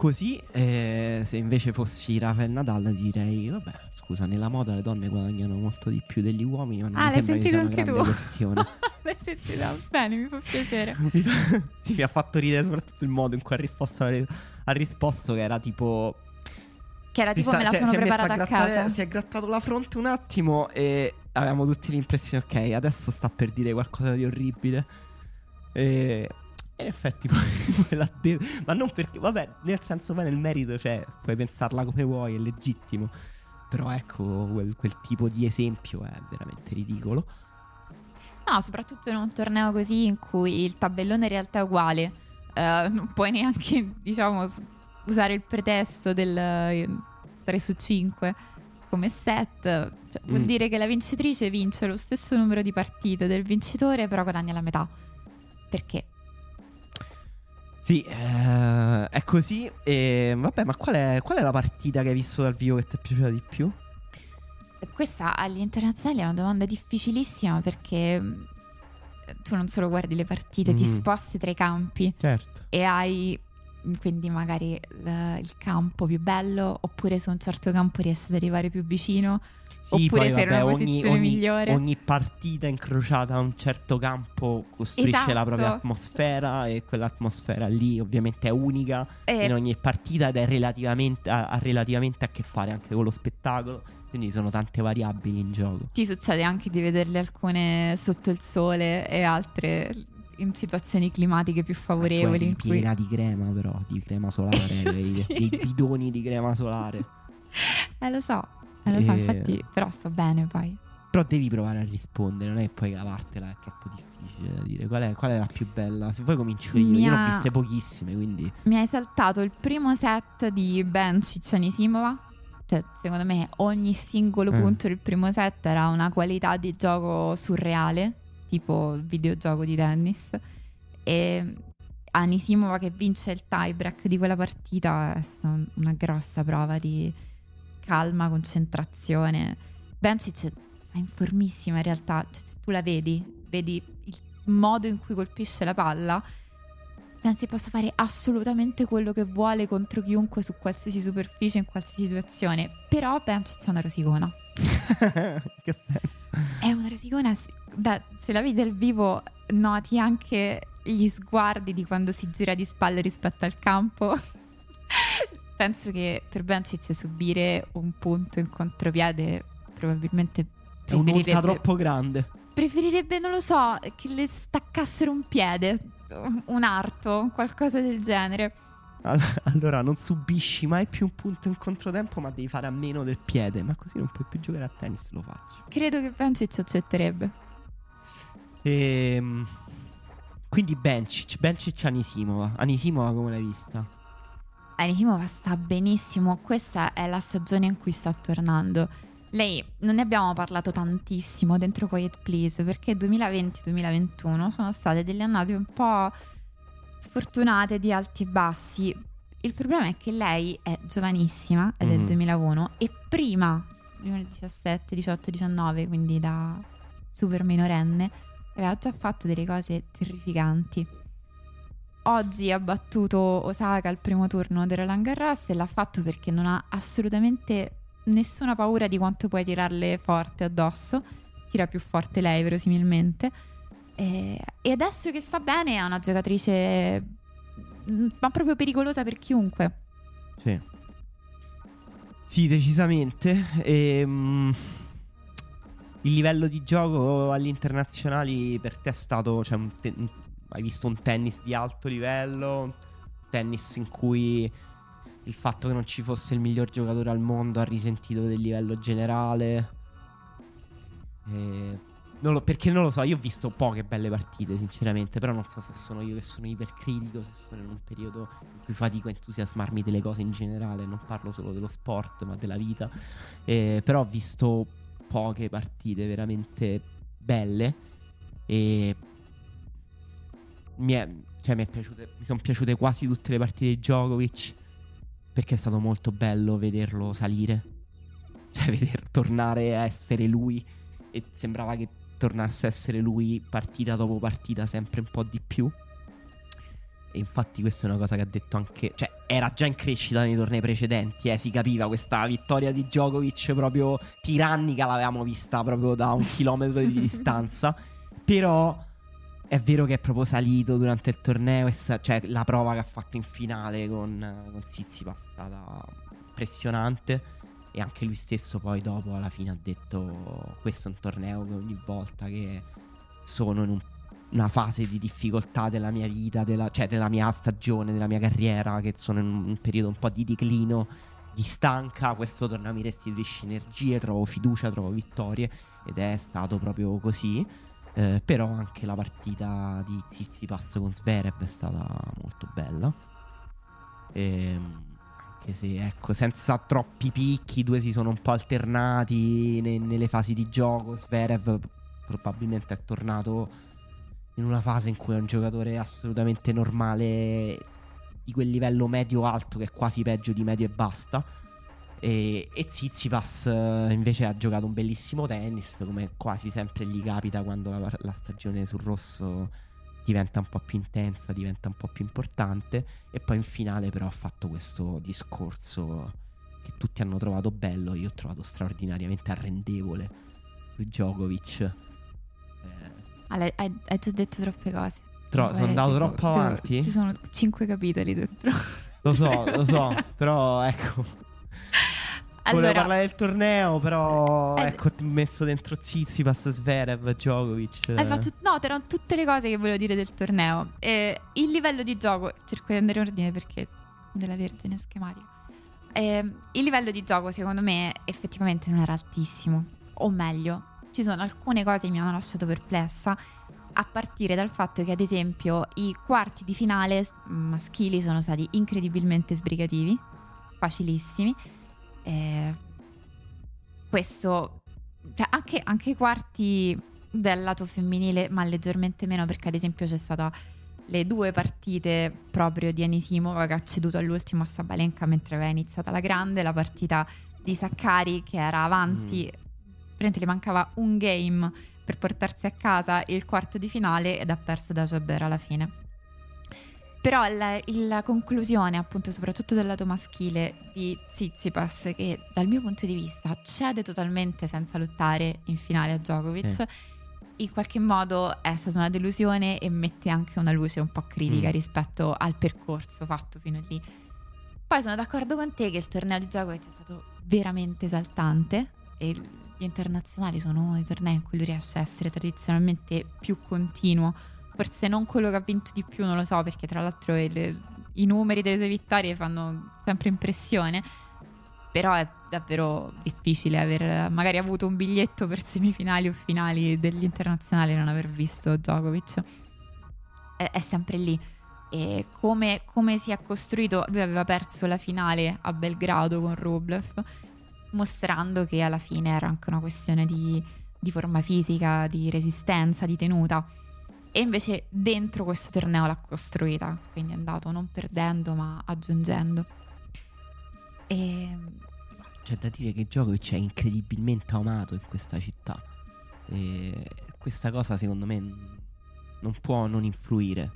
così. E se invece fossi Rafael Nadal direi, vabbè, scusa, nella moda le donne guadagnano molto di più degli uomini, ma non Ah, mi sembra che sia sentito una anche grande tu? questione. L'hai sentita bene, mi fa piacere. Sì, mi ha fatto ridere soprattutto il modo in cui ha risposto, ha risposto che era tipo... Che era tipo sta- me la sono si preparata a, grattare- casa. Si è grattato la fronte un attimo e avevamo tutti l'impressione, ok, adesso sta per dire qualcosa di orribile. E, in effetti poi l'ha detto. Ma non perché, vabbè, nel senso poi nel merito, cioè, puoi pensarla come vuoi, è legittimo. Però ecco, quel, quel tipo di esempio è veramente ridicolo. No, soprattutto in un torneo così in cui il tabellone in realtà è uguale. Uh, non puoi neanche, diciamo, usare il pretesto del 3 su 5 come set. Cioè, mm. Vuol dire che la vincitrice vince lo stesso numero di partite del vincitore, però guadagna la metà. Perché? Sì, eh, è così. E vabbè, ma qual è, qual è la partita che hai visto dal vivo che ti è piaciuta di più? Questa agli internazionali è una domanda difficilissima perché mm, tu non solo guardi le partite, mm. ti sposti tra i campi certo. e hai quindi magari l- il campo più bello oppure su un certo campo riesci ad arrivare più vicino sì, oppure poi, sei in una posizione ogni, migliore. Ogni partita incrociata a un certo campo costruisce esatto. la propria atmosfera e quell'atmosfera lì ovviamente è unica e... in ogni partita ed è relativamente, ha, ha relativamente a che fare anche con lo spettacolo. Quindi sono tante variabili in gioco. Ti succede anche di vederle alcune sotto il sole e altre in situazioni climatiche più favorevoli. In piena cui... di crema, però, di crema solare, sì. dei, dei bidoni di crema solare. Eh, lo so, eh, lo e... so, infatti, però sto bene poi. Però devi provare a rispondere, non è poi cavartela, è troppo difficile da dire. Qual è, qual è la più bella? Se vuoi comincio io, Mi io ha... ne ho viste pochissime, quindi... Mi hai saltato il primo set di Bencic Anisimova. Cioè, secondo me ogni singolo eh. punto del primo set era una qualità di gioco surreale tipo il videogioco di tennis. E Anisimova che vince il tiebreak di quella partita è stata una grossa prova di calma, concentrazione. Bencic sta in formissima in realtà, cioè, se tu la vedi, vedi il modo in cui colpisce la palla, pensi possa fare assolutamente quello che vuole contro chiunque su qualsiasi superficie, in qualsiasi situazione. Però Bencic è una rosicona. che senso? È una rosicona da, se la vedi dal vivo noti anche gli sguardi di quando si gira di spalle rispetto al campo. Penso che per Bencic subire un punto in contropiede probabilmente. È un'onta troppo grande. Preferirebbe, non lo so, che le staccassero un piede, un arto, qualcosa del genere. Allora, non subisci mai più un punto in controtempo, ma devi fare a meno del piede. Ma così non puoi più giocare a tennis, lo faccio. Credo che Bencic accetterebbe. Ehm, quindi Bencic, Bencic Anisimova. Anisimova come l'hai vista? Anisimova sta benissimo, questa è la stagione in cui sta tornando. Lei, non ne abbiamo parlato tantissimo dentro Quiet Please perché 2020-2021 sono state delle annate un po' sfortunate di alti e bassi. Il problema è che lei è giovanissima, è mm-hmm. del 2001 e prima, 2017, 18, 19, quindi da super minorenne, aveva già fatto delle cose terrificanti. Oggi ha battuto Osaka al primo turno del Roland Garros e l'ha fatto perché non ha assolutamente nessuna paura di quanto puoi tirarle forte addosso. Tira più forte lei, verosimilmente. E, e adesso che sta bene è una giocatrice mm, ma proprio pericolosa per chiunque. Sì. Sì, decisamente. E, um, il livello di gioco agli internazionali per te è stato. Cioè, te- hai visto un tennis di alto livello? Un tennis in cui il fatto che non ci fosse il miglior giocatore al mondo ha risentito del livello generale? E... Non lo, perché non lo so, io ho visto poche belle partite, sinceramente. Però non so se sono io che sono ipercritico, se sono in un periodo in cui fatico a entusiasmarmi delle cose in generale. Non parlo solo dello sport, ma della vita. Eh, però ho visto poche partite veramente belle e mi, è, cioè, mi, mi sono piaciute quasi tutte le partite di Djokovic perché è stato molto bello vederlo salire, cioè veder tornare a essere lui e sembrava che tornasse a essere lui partita dopo partita sempre un po' di più. E infatti questa è una cosa che ha detto anche... Cioè, era già in crescita nei tornei precedenti, eh, si capiva questa vittoria di Djokovic proprio tirannica, l'avevamo vista proprio da un chilometro di distanza. Però è vero che è proprio salito durante il torneo, cioè la prova che ha fatto in finale con, con Zizipa è stata impressionante. E anche lui stesso poi dopo alla fine ha detto questo è un torneo che ogni volta che sono in un una fase di difficoltà della mia vita, della, cioè della mia stagione, della mia carriera, che sono in un periodo un po' di declino, di stanca, questo torneo mi restituisce energie, trovo fiducia, trovo vittorie ed è stato proprio così. Eh, però anche la partita di Zizipas con Sverev è stata molto bella. Ehm anche se, ecco, senza troppi picchi, i due si sono un po' alternati ne- nelle fasi di gioco. Sverev probabilmente è tornato in una fase in cui è un giocatore assolutamente normale di quel livello medio-alto che è quasi peggio di medio e basta. E, e Zizipas eh, invece ha giocato un bellissimo tennis, come quasi sempre gli capita quando la, la stagione sul rosso diventa un po' più intensa, diventa un po' più importante e poi in finale però ha fatto questo discorso che tutti hanno trovato bello, io ho trovato straordinariamente arrendevole su Djokovic. Eh, Ale, hai, hai già detto troppe cose. tro- sono andato troppo avanti? Ci sono cinque capitoli dentro. Lo so, lo so, però ecco. Volevo Allora, parlare del torneo, però Eh, ecco, ho messo dentro Zizipas, Sverev, Djokovic. hai fatto, no, erano tutte le cose che volevo dire del torneo. Eh, il livello di gioco, cerco di andare in ordine perché della vergine schematica. Eh, il livello di gioco, secondo me, effettivamente non era altissimo. O meglio, ci sono alcune cose che mi hanno lasciato perplessa. A partire dal fatto che, ad esempio, i quarti di finale maschili sono stati incredibilmente sbrigativi, facilissimi. Eh, questo, cioè anche, anche i quarti del lato femminile, ma leggermente meno, perché ad esempio c'è stata le due partite proprio di Anisimova che ha ceduto all'ultimo a Sabalenka mentre aveva iniziata la grande, la partita di Saccari che era avanti, praticamente le mancava un game per portarsi a casa il quarto di finale ed ha perso da Jabber alla fine. Però la, la conclusione, appunto, soprattutto del lato maschile di Tsitsipas, che dal mio punto di vista cede totalmente senza lottare in finale a Djokovic, Eh. in qualche modo è stata una delusione e mette anche una luce un po' critica Mm. rispetto al percorso fatto fino a lì. Poi sono d'accordo con te che il torneo di Djokovic è stato veramente esaltante e gli internazionali sono uno dei tornei in cui lui riesce a essere tradizionalmente più continuo. Forse non quello che ha vinto di più, non lo so, perché tra l'altro il- i numeri delle sue vittorie fanno sempre impressione. Però è davvero difficile aver magari avuto un biglietto per semifinali o finali degli internazionali e non aver visto Djokovic. È, è sempre lì. E come, come si è costruito, lui aveva perso la finale a Belgrado con Rublev, mostrando che alla fine era anche una questione di, di forma fisica, di resistenza, di tenuta. E invece dentro questo torneo l'ha costruita, quindi è andato non perdendo ma aggiungendo. E C'è da dire che Djokovic è incredibilmente amato in questa città. E questa cosa, secondo me, non può non influire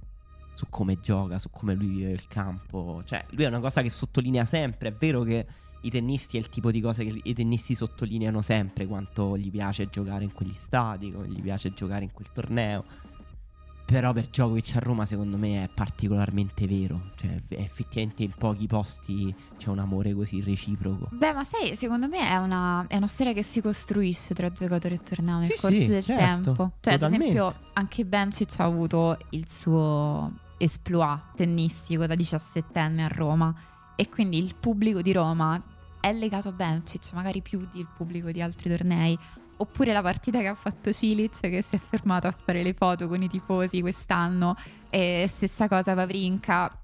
su come gioca, su come lui vive il campo. Cioè, lui è una cosa che sottolinea sempre. È vero che i tennisti è il tipo di cose che i tennisti sottolineano sempre quanto gli piace giocare in quegli stadi, come gli piace giocare in quel torneo. Però per Djokovic a Roma secondo me è particolarmente vero, cioè effettivamente in pochi posti c'è un amore così reciproco. Beh, ma sai, secondo me è una, è una storia che si costruisce tra giocatori e torneo nel Sì, corso sì, del certo, tempo. Cioè, ad totalmente. esempio, anche Bencic ha avuto il suo esploit tennistico da 17enne a Roma e quindi il pubblico di Roma è legato a Bencic, magari più del pubblico di altri tornei. Oppure la partita che ha fatto Cilic che si è fermato a fare le foto con i tifosi quest'anno. E stessa cosa Vavrinka.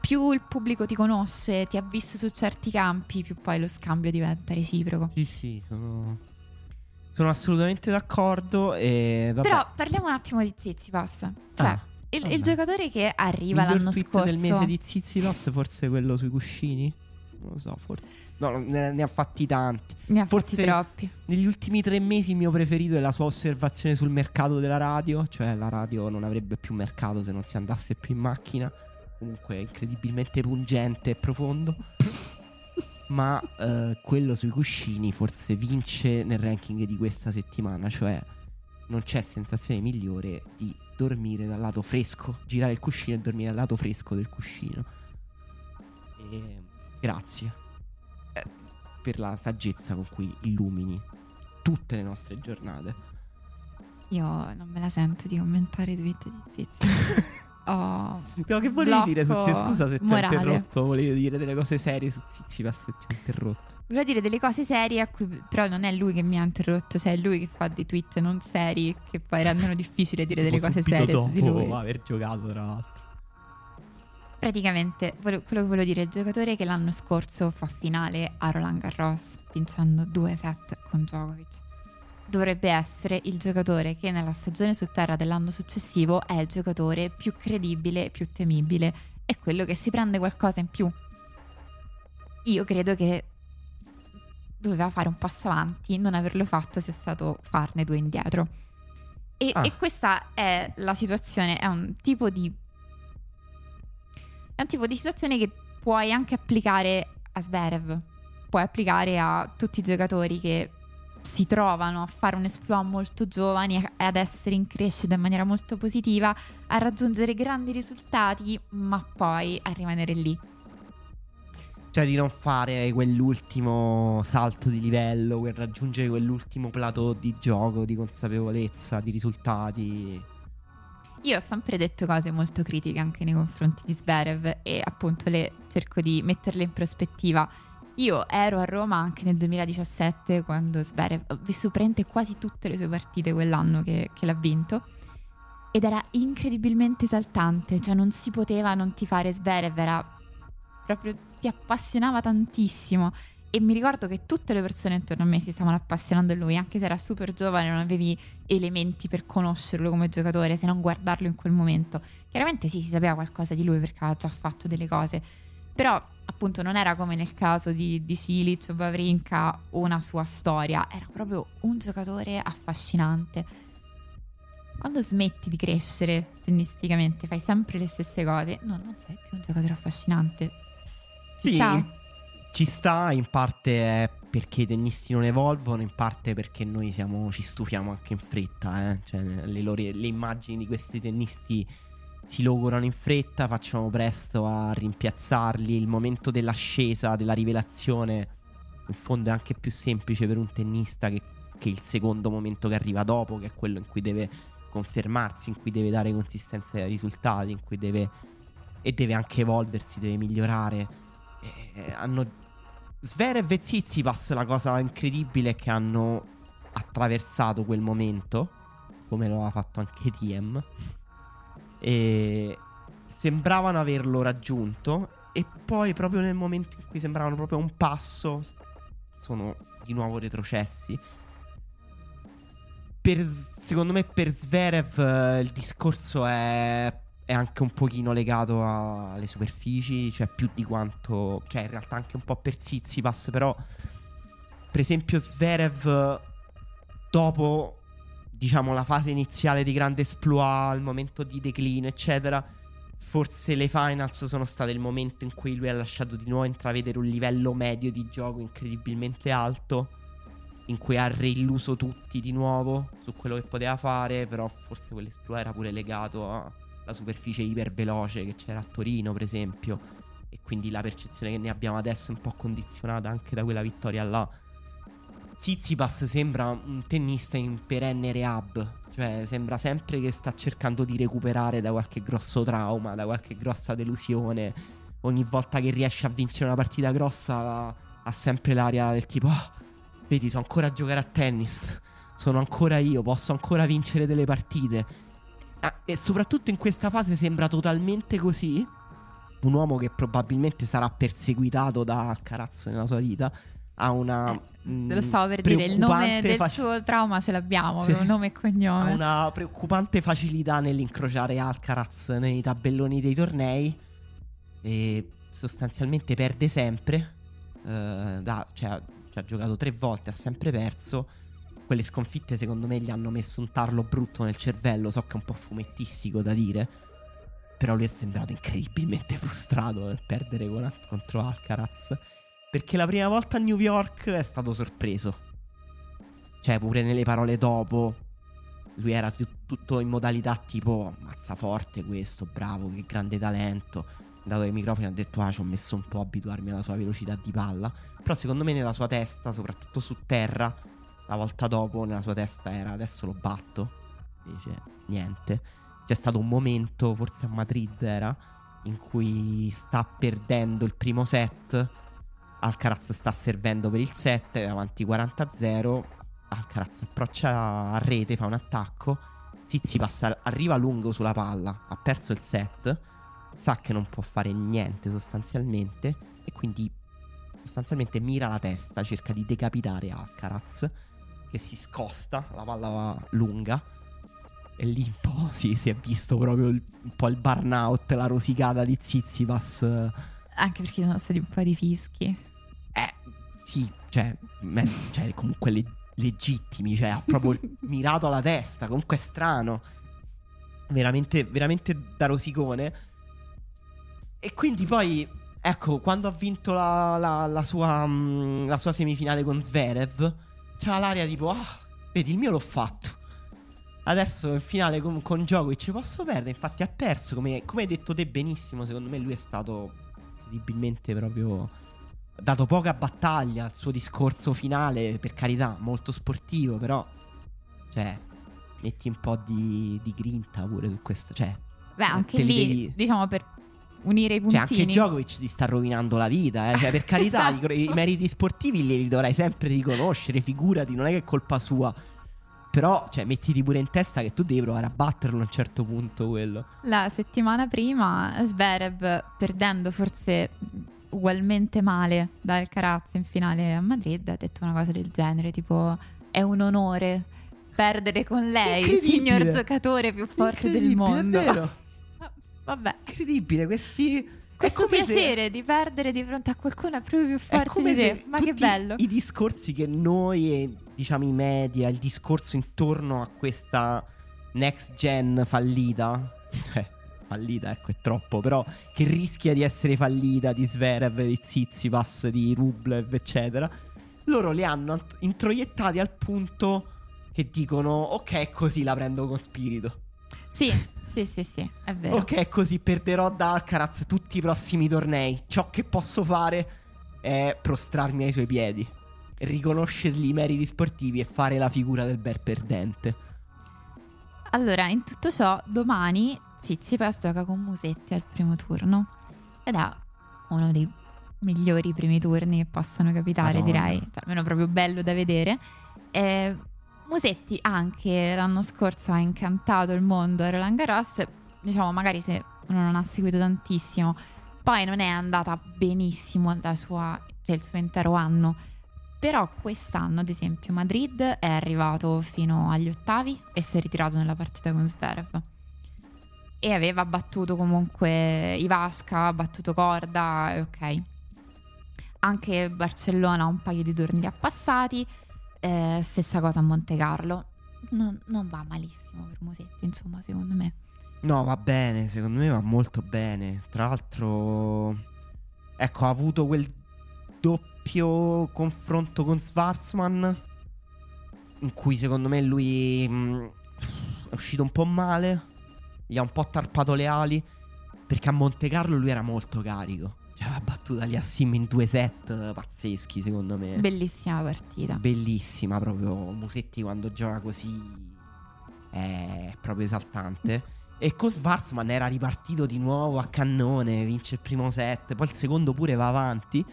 Più il pubblico ti conosce, ti ha visto su certi campi, più poi lo scambio diventa reciproco. Sì, sì, sono, sono assolutamente d'accordo. E vabbè. Però parliamo un attimo di Zizipas. Cioè, Ah, il, il giocatore che arriva Miglior l'anno scorso. del mese di Zizipas, forse quello sui cuscini? Non lo so, forse. No, ne, ne ha fatti tanti. Ne ha forse- fatti troppi. Negli ultimi tre mesi il mio preferito è la sua osservazione sul mercato della radio, cioè la radio non avrebbe più mercato se non si andasse più in macchina. Comunque incredibilmente pungente e profondo. Ma eh, quello sui cuscini forse vince nel ranking di questa settimana, cioè non c'è sensazione migliore di dormire dal lato fresco, girare il cuscino e dormire dal lato fresco del cuscino. E grazie per la saggezza con cui illumini tutte le nostre giornate. Io non me la sento di commentare i tweet di Zizi. oh, no, che volevi dire su blocco Scusa se ti ho interrotto. Volevi dire delle cose serie su Zizipas se ti ho interrotto. Volevo dire delle cose serie a cui però non è lui che mi ha interrotto, cioè è lui che fa dei tweet non seri che poi rendono difficile dire delle cose serie su di dopo lui. aver giocato, tra l'altro. Praticamente, quello che volevo dire, il giocatore che l'anno scorso fa finale a Roland Garros, vincendo due set con Djokovic, dovrebbe essere il giocatore che nella stagione su terra dell'anno successivo è il giocatore più credibile, più temibile, è quello che si prende qualcosa in più. Io credo che doveva fare un passo avanti, non averlo fatto sia stato farne due indietro. E, Ah. e questa è la situazione, è un tipo di è un tipo di situazione che puoi anche applicare a Zverev, puoi applicare a tutti i giocatori che si trovano a fare un esploit molto giovani e ad essere in crescita in maniera molto positiva, a raggiungere grandi risultati, ma poi a rimanere lì. Cioè di non fare quell'ultimo salto di livello, quel raggiungere quell'ultimo plateau di gioco, di consapevolezza, di risultati. Io ho sempre detto cose molto critiche anche nei confronti di Zverev e appunto le cerco di metterle in prospettiva. Io ero a Roma anche nel 2017 quando Zverev, ho visto praticamente quasi tutte le sue partite quell'anno che, che l'ha vinto ed era incredibilmente esaltante, cioè non si poteva non tifare Zverev, era proprio ti appassionava tantissimo e mi ricordo che tutte le persone intorno a me si stavano appassionando a lui, anche se era super giovane, non avevi elementi per conoscerlo come giocatore, se non guardarlo in quel momento. Chiaramente sì, si sapeva qualcosa di lui perché aveva già fatto delle cose, però appunto non era come nel caso di, di Cilic o Vavrinka una sua storia, era proprio un giocatore affascinante. Quando smetti di crescere tennisticamente, fai sempre le stesse cose, no, non sei più un giocatore affascinante. Ci Sì, sta? Ci sta, in parte perché i tennisti non evolvono, in parte perché noi siamo, ci stufiamo anche in fretta. eh. Cioè, le, loro- le immagini di questi tennisti si logorano in fretta, facciamo presto a rimpiazzarli. Il momento dell'ascesa, della rivelazione, in fondo è anche più semplice per un tennista che, che il secondo momento che arriva dopo, che è quello in cui deve confermarsi, in cui deve dare consistenza ai risultati, in cui deve e deve anche evolversi, deve migliorare. Eh, hanno Zverev e Tsitsipas la cosa incredibile è che hanno attraversato quel momento, come lo ha fatto anche Tiem, e sembravano averlo raggiunto e poi proprio nel momento in cui sembravano proprio un passo sono di nuovo retrocessi. Per, secondo me per Zverev eh, il discorso è, è anche un pochino legato a- alle superfici, cioè più di quanto... Cioè in realtà anche un po' per Tsitsipas, però per esempio Zverev dopo diciamo la fase iniziale di grande esploit, il momento di declino eccetera, forse le finals sono state il momento in cui lui ha lasciato di nuovo intravedere un livello medio di gioco incredibilmente alto in cui ha reilluso tutti di nuovo su quello che poteva fare, però forse quell'esploit era pure legato alla superficie iperveloce che c'era a Torino, per esempio, e quindi la percezione che ne abbiamo adesso è un po' condizionata anche da quella vittoria là. Tsitsipas sembra un tennista in perenne rehab, cioè sembra sempre che sta cercando di recuperare da qualche grosso trauma, da qualche grossa delusione. Ogni volta che riesce a vincere una partita grossa ha sempre l'aria del tipo, "Ah, vedi, so ancora a giocare a tennis, sono ancora io, posso ancora vincere delle partite. Ah, e soprattutto in questa fase sembra totalmente così. Un uomo che probabilmente sarà perseguitato da Caraz nella sua vita. Ha una. Eh, mm, lo stavo per dire, il nome del fac- suo trauma ce l'abbiamo, Sì. nome e ha cognome. una preoccupante facilità nell'incrociare Alcaraz nei tabelloni dei tornei. E sostanzialmente perde sempre. Eh, da- cioè, ci ha giocato tre volte, ha sempre perso. Quelle sconfitte, secondo me, gli hanno messo un tarlo brutto nel cervello. So che è un po' fumettistico da dire. Però lui è sembrato incredibilmente frustrato nel perdere con- contro Alcaraz. Perché la prima volta a New York è stato sorpreso. Cioè, pure nelle parole dopo, lui era tu- tutto in modalità tipo mazza forte questo, bravo, che grande talento. Dato ai microfoni ha detto ah ci ho messo un po' a abituarmi alla tua velocità di palla. Però secondo me nella sua testa, soprattutto su terra, la volta dopo nella sua testa era adesso lo batto. invece niente. C'è stato un momento, forse a Madrid era, in cui sta perdendo il primo set. Alcaraz sta servendo per il 7, avanti 40-0. Alcaraz approccia a rete, fa un attacco. Zizi passa, arriva lungo sulla palla, ha perso il set, sa che non può fare niente sostanzialmente e quindi sostanzialmente mira la testa, cerca di decapitare Alcaraz che si scosta, la palla va lunga e lì un po' sì, si è visto proprio il, un po' il burnout, la rosicata di Zizipas. Anche perché sono stati un po' di fischi. Eh, sì, cioè, me, cioè comunque le, legittimi, cioè ha proprio mirato alla testa, comunque è strano. Veramente, veramente da rosicone. E quindi poi, ecco, quando ha vinto la, la, la, sua, mm, la sua, semifinale con Zverev, c'era l'aria tipo, ah, vedi, il mio l'ho fatto. Adesso in finale con, con Djokovic posso perdere, infatti ha perso, come, come hai detto te benissimo, secondo me lui è stato incredibilmente proprio dato poca battaglia al suo discorso finale, per carità, molto sportivo, però, cioè, metti un po' di, di grinta pure su questo, cioè... Beh, anche lì, devi... diciamo, per unire i puntini. Cioè, anche Djokovic ti sta rovinando la vita, eh? cioè, per carità, esatto. i, i meriti sportivi li dovrai sempre riconoscere, figurati, non è che è colpa sua. Però, cioè, mettiti pure in testa che tu devi provare a batterlo a un certo punto quello. La settimana prima, Sverev, perdendo forse ugualmente male da Alcaraz in finale a Madrid, ha detto una cosa del genere, tipo è un onore perdere con lei, il signor giocatore più forte del mondo. È vero. Vabbè. Incredibile, questi questo piacere se... di perdere di fronte a qualcuno proprio più forte di te. Ma che bello. I discorsi che noi e diciamo i media, il discorso intorno a questa next gen fallita, cioè fallita, ecco, è troppo, però che rischia di essere fallita di Sverev, di Zizipas, di Rublev, eccetera. Loro le hanno introiettati al punto che dicono ok, così la prendo con spirito. Sì, sì, sì, sì, è vero. Ok, così perderò da Alcaraz tutti i prossimi tornei. Ciò che posso fare è prostrarmi ai suoi piedi, riconoscergli i meriti sportivi e fare la figura del bel perdente. Allora, in tutto ciò, domani Tsitsipas gioca con Musetti al primo turno ed è uno dei migliori primi turni che possano capitare, Madonna. direi, cioè, almeno proprio bello da vedere. Eh, Musetti anche l'anno scorso ha incantato il mondo a Roland Garros, diciamo magari se non ha seguito tantissimo, poi non è andata benissimo sua, cioè il suo intero anno. Però quest'anno, ad esempio, Madrid è arrivato fino agli ottavi e si è ritirato nella partita con Zverev e aveva battuto comunque Ivasca, ha battuto Corda, ok. Anche Barcellona un paio di turni li ha passati, eh, stessa cosa a Monte Carlo. Non, non, va malissimo per Musetti, insomma, secondo me. No, va bene, secondo me va molto bene. Tra l'altro, ecco, ha avuto quel doppio confronto con Schwarzman in cui secondo me lui mh, mm, è uscito un po' male gli ha un po' tarpato le ali. Perché a Monte Carlo lui era molto carico. Cioè, ha battuto gli Assim in due set pazzeschi, secondo me. Bellissima partita. Bellissima, proprio. Musetti quando gioca così è proprio esaltante. E con Schwarzman era ripartito di nuovo a cannone, vince il primo set, poi il secondo pure va avanti.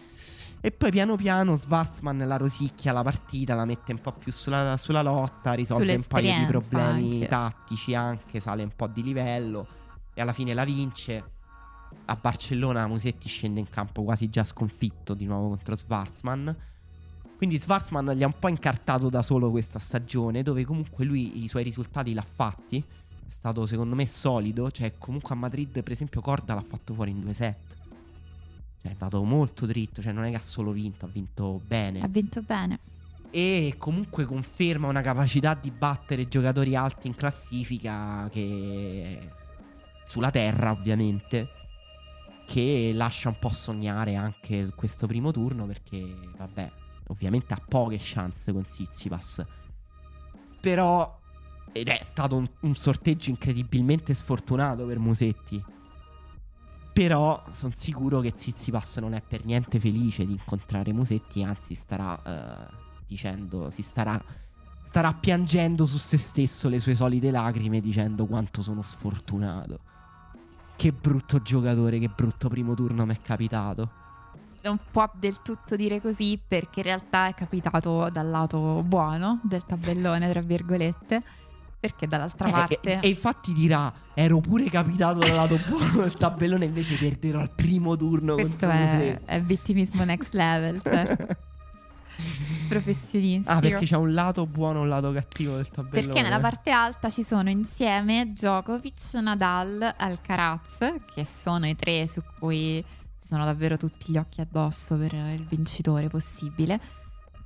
E poi piano piano Schwarzman la rosicchia la partita, la mette un po' più sulla, sulla lotta, risolve un paio di problemi anche. tattici anche, sale un po' di livello e alla fine la vince. A Barcellona Musetti scende in campo quasi già sconfitto di nuovo contro Schwarzman. Quindi Schwarzman gli ha un po' incartato da solo questa stagione, dove comunque lui i suoi risultati l'ha fatti. È stato secondo me solido, cioè comunque a Madrid per esempio Corda l'ha fatto fuori in due set. Cioè, è andato molto dritto, cioè non è che ha solo vinto, ha vinto bene. Ha vinto bene. E comunque conferma una capacità di battere giocatori alti in classifica che sulla terra, ovviamente, che lascia un po' sognare anche su questo primo turno perché vabbè, ovviamente ha poche chance con Sitsipas. Però ed è stato un, un sorteggio incredibilmente sfortunato per Musetti però sono sicuro che Zizipas non è per niente felice di incontrare Musetti, anzi starà uh, dicendo, si starà starà piangendo su se stesso le sue solite lacrime dicendo quanto sono sfortunato. Che brutto giocatore, che brutto primo turno mi è capitato. Non può del tutto dire così perché in realtà è capitato dal lato buono del tabellone, tra virgolette. Perché dall'altra Eh, parte... E, e infatti dirà, ero pure capitato dal lato buono del tabellone, invece perderò al primo turno. Questo è, è vittimismo next level, certo. Professionistico. Ah, perché c'è un lato buono e un lato cattivo del tabellone. Perché nella parte alta ci sono insieme Djokovic, Nadal, Alcaraz, che sono i tre su cui ci sono davvero tutti gli occhi addosso per il vincitore possibile.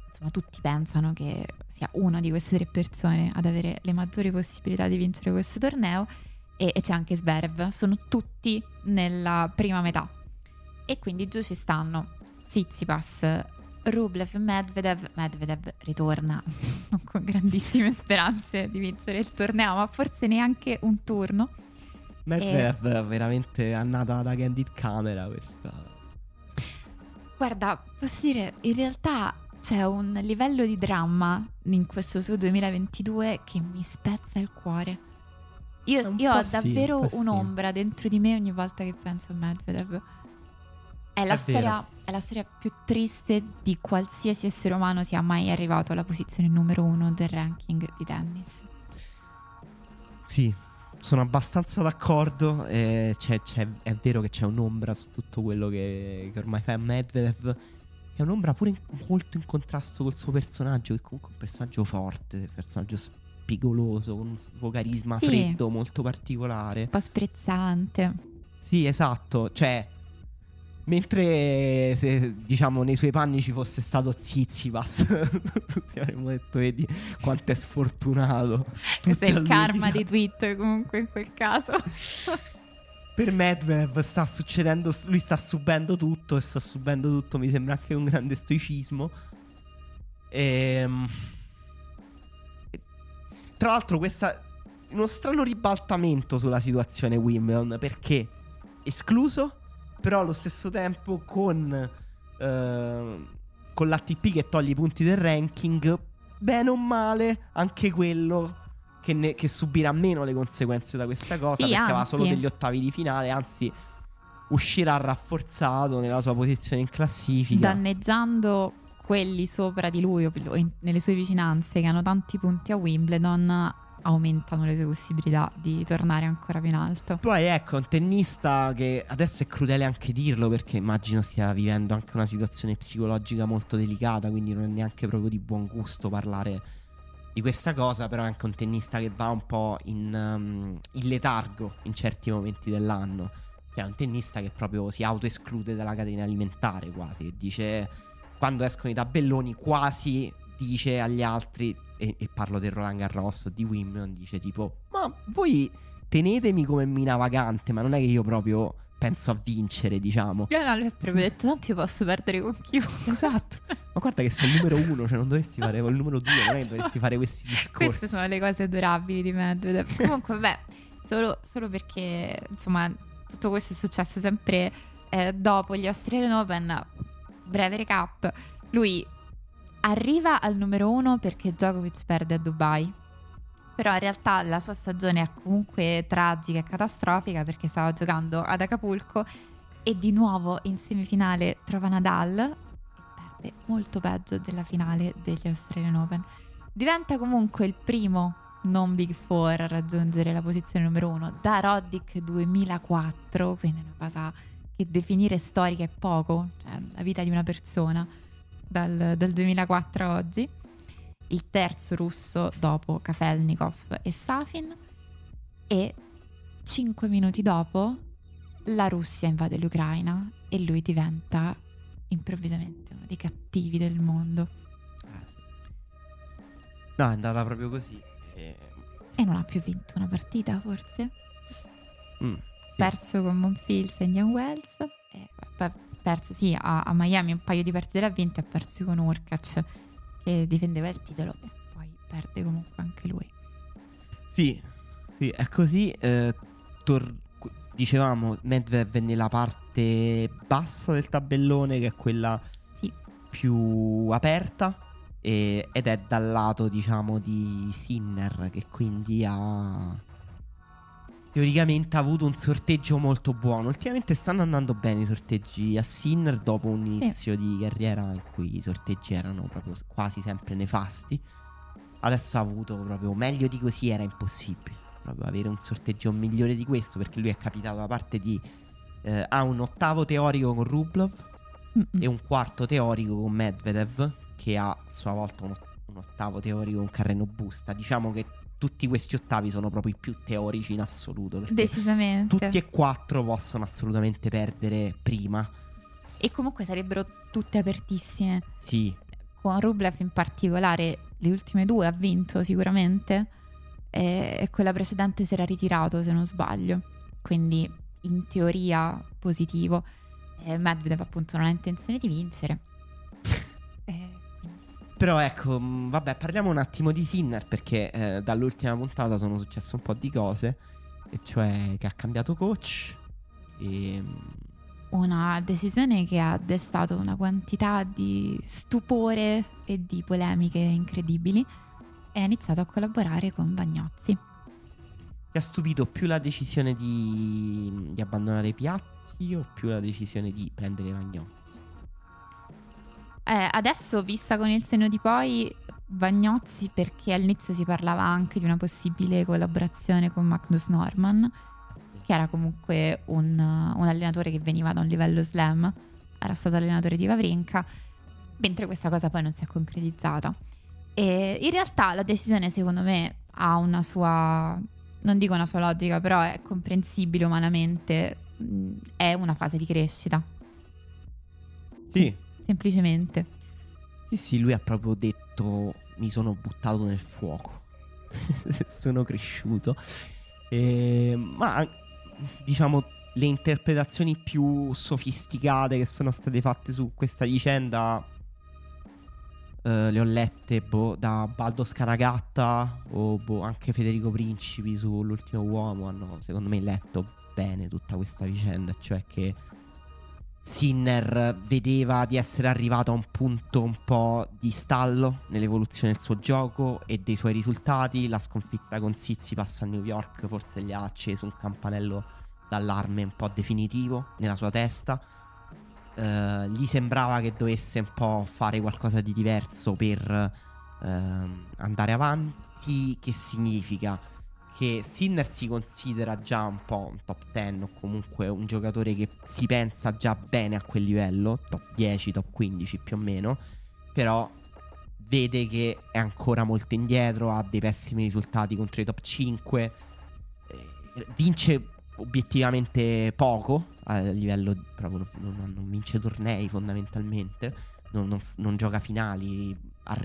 Insomma, tutti pensano che sia una di queste tre persone ad avere le maggiori possibilità di vincere questo torneo. E, e c'è anche Zverev, sono tutti nella prima metà. E quindi giù ci stanno Tsitsipas, Rublev, Medvedev. Medvedev ritorna con grandissime speranze di vincere il torneo, ma forse neanche un turno. Medvedev è veramente annata da Candid Camera questa. Guarda, posso dire, in realtà c'è un livello di dramma in questo suo 2022 che mi spezza il cuore. Io, io ho sì, davvero un po' sì. un'ombra dentro di me ogni volta che penso a Medvedev. È la, È storia, è la storia più triste di qualsiasi essere umano sia mai arrivato alla posizione numero uno del ranking di tennis. Sì, sono abbastanza d'accordo. eh, c'è- c'è- è vero che c'è un'ombra su tutto quello che, che ormai fa Medvedev. Che è un'ombra pure in- molto in contrasto col suo personaggio, che comunque è un personaggio forte, un personaggio spigoloso, con un suo carisma Sì. freddo molto particolare. Un po' sprezzante. Sì, esatto. Cioè, mentre se diciamo nei suoi panni ci fosse stato Zizipas, tutti avremmo detto, vedi quanto è sfortunato. Questo è il karma di- tweet comunque in quel caso. Per Medvedev sta succedendo, lui sta subendo tutto e sta subendo tutto, mi sembra anche un grande stoicismo. Ehm... e- Tra l'altro questa uno strano ribaltamento sulla situazione Wimbledon perché escluso, però allo stesso tempo con ehm, con l'ATP che toglie i punti del ranking, bene o male, anche quello che, ne- che subirà meno le conseguenze da questa cosa Sì, perché va anzi. solo degli ottavi di finale, anzi uscirà rafforzato nella sua posizione in classifica. Danneggiando quelli sopra di lui o nelle sue vicinanze che hanno tanti punti a Wimbledon, aumentano le sue possibilità di tornare ancora più in alto. Poi ecco, un tennista che adesso è crudele anche dirlo perché immagino stia vivendo anche una situazione psicologica molto delicata, quindi non è neanche proprio di buon gusto parlare di questa cosa, però è anche un tennista che va un po' in, um, in letargo in certi momenti dell'anno. Cioè è un tennista che proprio si autoesclude dalla catena alimentare quasi, che dice quando escono i tabelloni quasi dice agli altri e, e parlo del Roland Garros di Wimbledon dice tipo ma voi tenetemi come mina vagante ma non è che io proprio penso a vincere diciamo Io no, lui ha proprio detto, tanto io posso perdere con chiunque. esatto ma guarda che sei il numero uno cioè non dovresti fare il numero due non è che dovresti fare questi discorsi Queste sono le cose adorabili di Medvedev. Comunque, vabbè, solo, solo perché, insomma, tutto questo è successo sempre eh, dopo gli Australian Open. Breve recap. Lui arriva al numero uno perché Djokovic perde a Dubai. Però in realtà la sua stagione è comunque tragica e catastrofica perché stava giocando ad Acapulco e di nuovo in semifinale trova Nadal e perde molto peggio della finale degli Australian Open. Diventa comunque il primo non Big Four a raggiungere la posizione numero uno da Roddick 2004, quindi una cosa che definire storica è poco, cioè la vita di una persona dal, dal 2004 a oggi. Il terzo russo dopo Kafelnikov e Safin e cinque minuti dopo la Russia invade l'Ucraina e lui diventa improvvisamente uno dei cattivi del mondo. Ah, sì. no è andata proprio così E- E non ha più vinto una partita, forse. mm, sì. Perso con Monfils e Indian Wells. E poi perso, sì, a, a Miami un paio di partite l'ha vinte. Ha perso con Urkac, che difendeva il titolo. E poi perde comunque anche lui. Sì, sì, è così. eh, tor- dicevamo, Medvedev è nella parte bassa del tabellone, che è quella Sì. più aperta. E, ed è dal lato, diciamo, di Sinner, che quindi ha teoricamente ha avuto un sorteggio molto buono. Ultimamente stanno andando bene i sorteggi a Sinner dopo un inizio sì. di carriera in cui i sorteggi erano proprio quasi sempre nefasti. Adesso ha avuto proprio meglio di così, era impossibile. Proprio avere un sorteggio migliore di questo perché lui è capitato da parte di... Eh, ha un ottavo teorico con Rublov Mm-mm. e un quarto teorico con Medvedev che ha a sua volta un, un ottavo teorico con Carreno Busta. Diciamo che tutti questi ottavi sono proprio i più teorici in assoluto. Decisamente. Tutti e quattro possono assolutamente perdere prima. E comunque sarebbero tutte apertissime. Sì. Con Rublev in particolare, le ultime due ha vinto sicuramente. E quella precedente si era ritirato, se non sbaglio. Quindi in teoria positivo. E Medvedev appunto non ha intenzione di vincere. Però ecco, mm, vabbè, parliamo un attimo di Sinner perché eh, dall'ultima puntata sono successe un po' di cose, e cioè che ha cambiato coach e... Mm, una decisione che ha destato una quantità di stupore e di polemiche incredibili e ha iniziato a collaborare con Bagnozzi. Ti ha stupito più la decisione di, di abbandonare i piatti o più la decisione di prendere Bagnozzi? Eh, adesso, vista con il senno di poi, Bagnozzi, perché all'inizio si parlava anche di una possibile collaborazione con Magnus Norman, che era comunque un, un allenatore che veniva da un livello slam, era stato allenatore di Vavrinka, mentre questa cosa poi non si è concretizzata. E in realtà la decisione, secondo me, ha una sua, non dico una sua logica, però è comprensibile umanamente, è una fase di crescita. Sì. Semplicemente. Sì, sì, lui ha proprio detto mi sono buttato nel fuoco. sono cresciuto. E, ma diciamo le interpretazioni più sofisticate che sono state fatte su questa vicenda Uh, le ho lette boh, da Baldo Scaragatta o boh, anche Federico Principi sull'ultimo uomo hanno secondo me letto bene tutta questa vicenda cioè che Sinner vedeva di essere arrivato a un punto un po' di stallo nell'evoluzione del suo gioco e dei suoi risultati. La sconfitta con Sissipas a New York forse gli ha acceso un campanello d'allarme un po' definitivo nella sua testa. Uh, gli sembrava che dovesse un po' fare qualcosa di diverso per uh, andare avanti. Che significa? Che Sinner si considera già un po' un top 10 o comunque un giocatore che si pensa già bene a quel livello, top 10, top 15 più o meno, però vede che è ancora molto indietro, ha dei pessimi risultati contro i top 5, eh, vince obiettivamente poco a livello proprio non, non vince tornei fondamentalmente, non, non, non gioca finali, ha,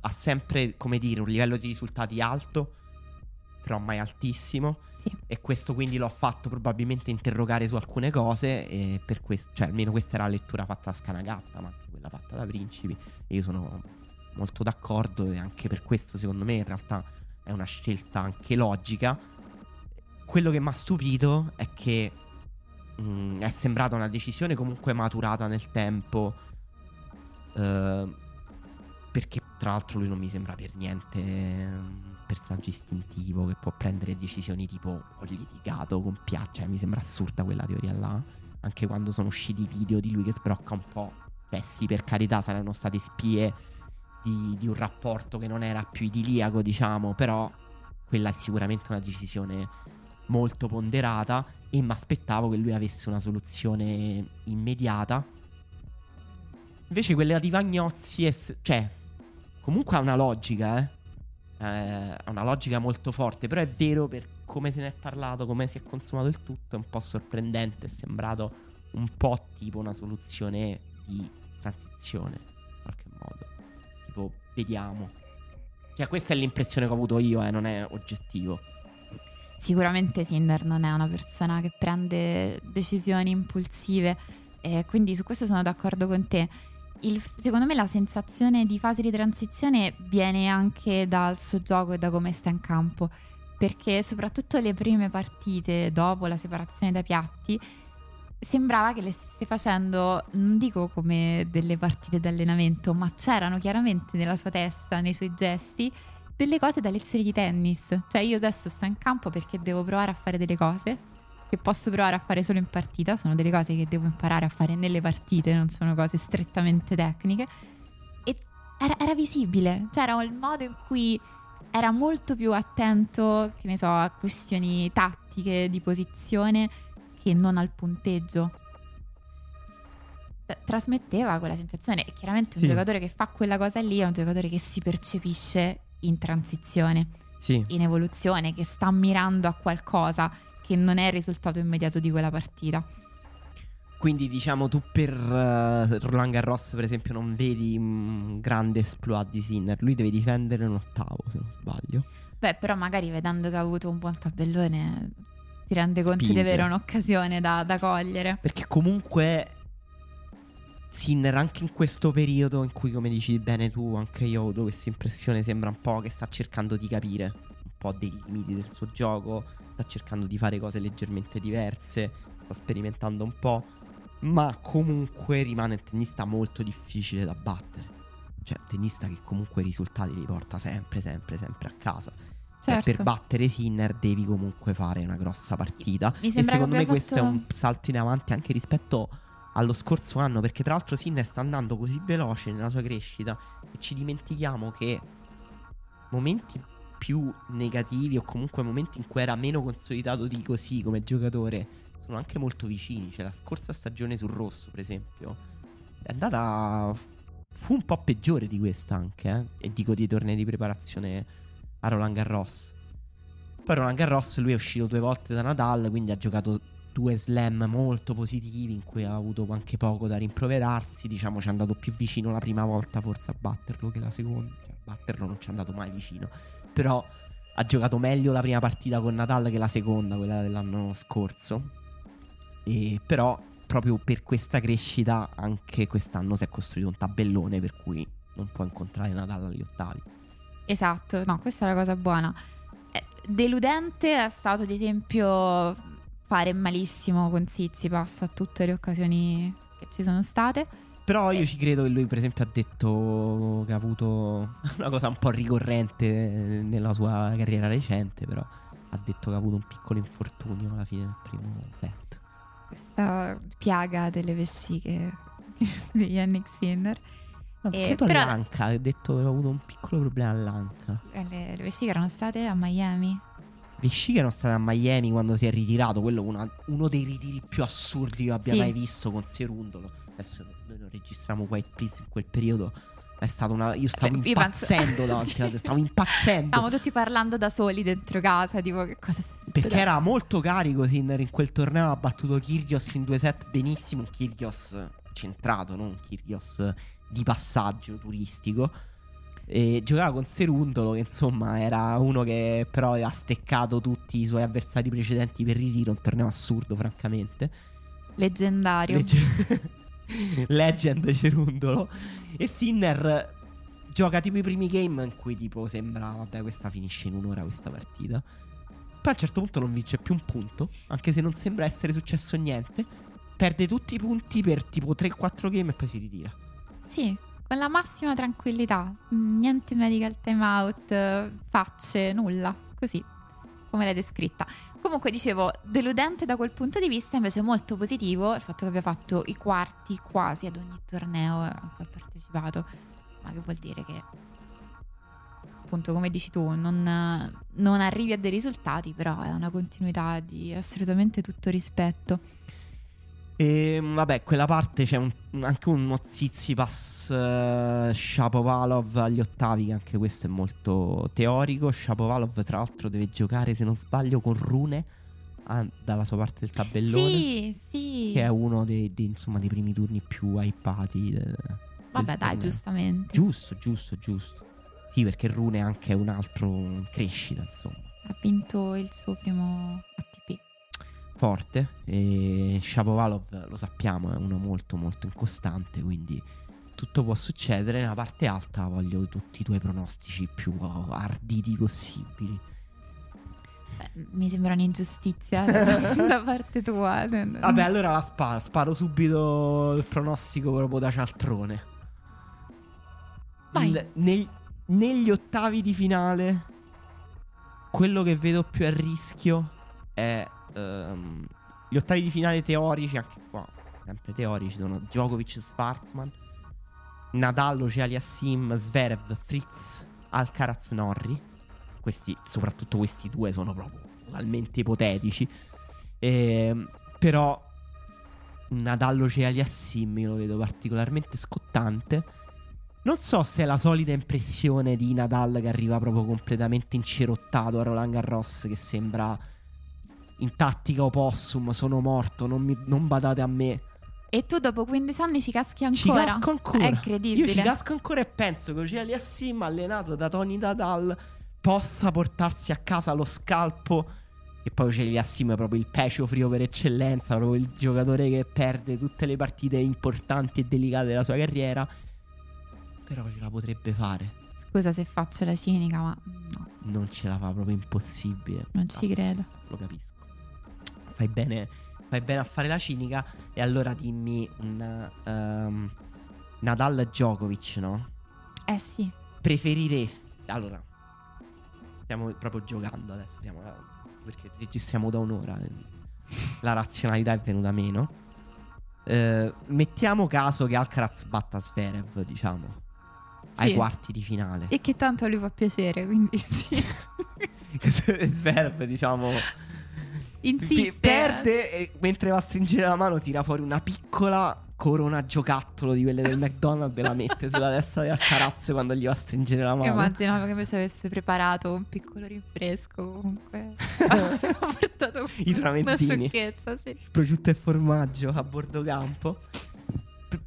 ha sempre come dire un livello di risultati alto però mai altissimo. Sì. E questo quindi l'ho fatto probabilmente interrogare su alcune cose. E per questo, cioè almeno questa era la lettura fatta da Scanagatta, ma anche quella fatta da Principi. E io sono molto d'accordo. E anche per questo, secondo me, in realtà è una scelta anche logica. Quello che mi ha stupito è che mh, mm, è sembrata una decisione comunque maturata nel tempo. Uh, perché tra l'altro lui non mi sembra per niente un personaggio istintivo che può prendere decisioni tipo ho litigato con Piaccia. Cioè, mi sembra assurda quella teoria là. Anche quando sono usciti i video di lui che sbrocca un po'. Cioè sì, per carità saranno state spie di, di un rapporto che non era più idiliaco, diciamo. Però quella è sicuramente una decisione molto ponderata e mi aspettavo che lui avesse una soluzione immediata. Invece quella di Vagnozzi è... Cioè, Comunque ha una logica, eh. eh. Ha una logica molto forte, però è vero per come se ne è parlato, come si è consumato il tutto, è un po' sorprendente, è sembrato un po' tipo una soluzione di transizione, in qualche modo. Tipo, vediamo. Cioè, questa è l'impressione che ho avuto io, eh, non è oggettivo. Sicuramente Tinder non è una persona che prende decisioni impulsive, e quindi su questo sono d'accordo con te il, secondo me la sensazione di fase di transizione viene anche dal suo gioco e da come sta in campo, perché soprattutto le prime partite dopo la separazione dai piatti sembrava che le stesse facendo, non dico come delle partite d'allenamento, ma c'erano chiaramente nella sua testa, nei suoi gesti, delle cose da lezioni di tennis. Cioè io adesso sto in campo perché devo provare a fare delle cose che posso provare a fare solo in partita, sono delle cose che devo imparare a fare nelle partite, non sono cose strettamente tecniche. E era, era visibile, cioè era il modo in cui era molto più attento, che ne so, a questioni tattiche di posizione che non al punteggio. Trasmetteva quella sensazione e chiaramente un sì. giocatore che fa quella cosa lì è un giocatore che si percepisce in transizione, sì. in evoluzione, che sta mirando a qualcosa che non è il risultato immediato di quella partita. Quindi diciamo tu per uh, Roland Garros per esempio non vedi un grande esploit di Sinner, lui deve difendere un ottavo se non sbaglio. Beh però magari vedendo che ha avuto un buon tabellone ti rende conto Spinge. di avere un'occasione da, da cogliere. Perché comunque Sinner anche in questo periodo in cui come dici bene tu anche io ho avuto questa impressione sembra un po' che sta cercando di capire un po' dei limiti del suo gioco sta cercando di fare cose leggermente diverse, sta sperimentando un po', ma comunque rimane un tennista molto difficile da battere. Cioè, un tennista che comunque i risultati li porta sempre, sempre, sempre a casa. Certo. per battere Sinner devi comunque fare una grossa partita. E secondo me questo fatto... è un salto in avanti anche rispetto allo scorso anno, perché tra l'altro Sinner sta andando così veloce nella sua crescita che ci dimentichiamo che momenti più negativi o comunque momenti in cui era meno consolidato di così come giocatore sono anche molto vicini. Cioè la scorsa stagione sul rosso, per esempio, è andata... fu un po' peggiore di questa anche, eh? E dico di tornei di preparazione a Roland Garros. Poi Roland Garros lui è uscito due volte da Nadal, quindi ha giocato due slam molto positivi in cui ha avuto anche poco da rimproverarsi. Diciamo ci è andato più vicino la prima volta forse a batterlo che la seconda. Cioè, a batterlo non ci è andato mai vicino. Però ha giocato meglio la prima partita con Natal che la seconda, quella dell'anno scorso. E però proprio per questa crescita anche quest'anno si è costruito un tabellone per cui non può incontrare Natal agli ottavi. Esatto, no, questa è la cosa buona. Eh, deludente è stato ad esempio fare malissimo con Zizipas a tutte le occasioni che ci sono state però io ci credo che lui, per esempio, ha detto che ha avuto una cosa un po' ricorrente nella sua carriera recente, però ha detto che ha avuto un piccolo infortunio alla fine del primo set. Questa piaga delle vesciche di Yannick Sinner. No, eh, credo però... all'anca, ha detto che ha avuto un piccolo problema all'anca. Eh, le, le vesciche erano state a Miami? Vesciche erano state a Miami quando si è ritirato, quello una, uno dei ritiri più assurdi che abbia sì. mai visto con Serundolo adesso noi non registriamo White Please in quel periodo. È stata una. Io stavo eh, impazzendo davanti sì. stavo impazzendo. Stavamo tutti parlando da soli dentro casa. Tipo, che cosa sta succedendo? Perché era molto carico Sinner in quel torneo. Ha battuto Kyrgios in due set benissimo. Un Kyrgios centrato, non un Kyrgios di passaggio turistico. E giocava con Serundolo, che insomma era uno che però ha steccato tutti i suoi avversari precedenti per ritiro. Un torneo assurdo, francamente. Leggendario. Legge- Legend Cerundolo. E Sinner gioca tipo i primi game in cui tipo sembra, vabbè, questa finisce in un'ora questa partita. Poi a un certo punto non vince più un punto, anche se non sembra essere successo niente. Perde tutti i punti per tipo 3-4 game e poi si ritira. Sì, con la massima tranquillità. Niente medical timeout, facce, nulla. Così come l'hai descritta. Comunque dicevo, deludente da quel punto di vista, invece molto positivo il fatto che abbia fatto i quarti quasi ad ogni torneo a cui ha partecipato, ma che vuol dire che appunto come dici tu non, non arrivi a dei risultati, però è una continuità di assolutamente tutto rispetto. E ehm, vabbè, quella parte c'è un, anche uno Zizipas uh, Shapovalov agli ottavi, che anche questo è molto teorico. Shapovalov, tra l'altro, deve giocare, se non sbaglio, con Rune ah, dalla sua parte del tabellone. Sì, sì. Che è uno dei, dei, insomma, dei primi turni più hypati. De, vabbè, dai, giustamente. Giusto, giusto, giusto. Sì, perché Rune è anche un altro in crescita, insomma. Ha vinto il suo primo ATP forte e Shapovalov lo sappiamo è uno molto molto incostante quindi tutto può succedere nella parte alta voglio tutti i tuoi pronostici più arditi possibili mi sembra un'ingiustizia da parte tua. Vabbè, allora la sparo. Sparo subito il pronostico proprio da cialtrone. Vai. Il- nel- negli ottavi di finale, quello che vedo più a rischio è ehm, gli ottavi di finale teorici, anche qua, sempre teorici, sono Djokovic Schwarzman, Nadal, Aliassim, Zverev, Fritz, Alcaraz, Norri. Questi, soprattutto questi due sono proprio totalmente ipotetici. Ehm, però Nadal Aliassim io lo vedo particolarmente scottante. Non so se è la solita impressione di Nadal che arriva proprio completamente incerottato a Roland Garros, che sembra in tattica opossum, sono morto, non, mi- non badate a me. E tu dopo 15 anni ci caschi Ci ancora? casco ancora. È incredibile. Io ci casco ancora e penso che Oceali Assim, allenato da Tony Nadal, possa portarsi a casa lo scalpo. E poi Oceali Assim è proprio il pecio frio per eccellenza, proprio il giocatore che perde tutte le partite importanti e delicate della sua carriera. Però ce la potrebbe fare. Scusa se faccio la cinica, ma no, Non ce la fa proprio impossibile. non ci credo. Lo capisco. Fai bene, fai bene a fare la cinica. E allora dimmi un ehm, Nadal Djokovic, no? Eh sì. Preferiresti. Allora, stiamo proprio giocando adesso. Siamo là- perché registriamo da un'ora. eh, La razionalità è venuta meno. Eh, mettiamo caso che Alcaraz batta Sverev, diciamo. Ai Sì. quarti di finale. E che tanto a lui fa piacere, quindi sì. Sverev, diciamo. Insiste. Fi- Perde e mentre va a stringere la mano tira fuori una piccola corona giocattolo di quelle del McDonald's e la mette sulla testa di Alcaraz quando gli va a stringere la Io mano. immaginavo che invece avesse preparato un piccolo rinfresco comunque. ha portato I tramezzini. Sì. Prosciutto e formaggio a bordo campo. P-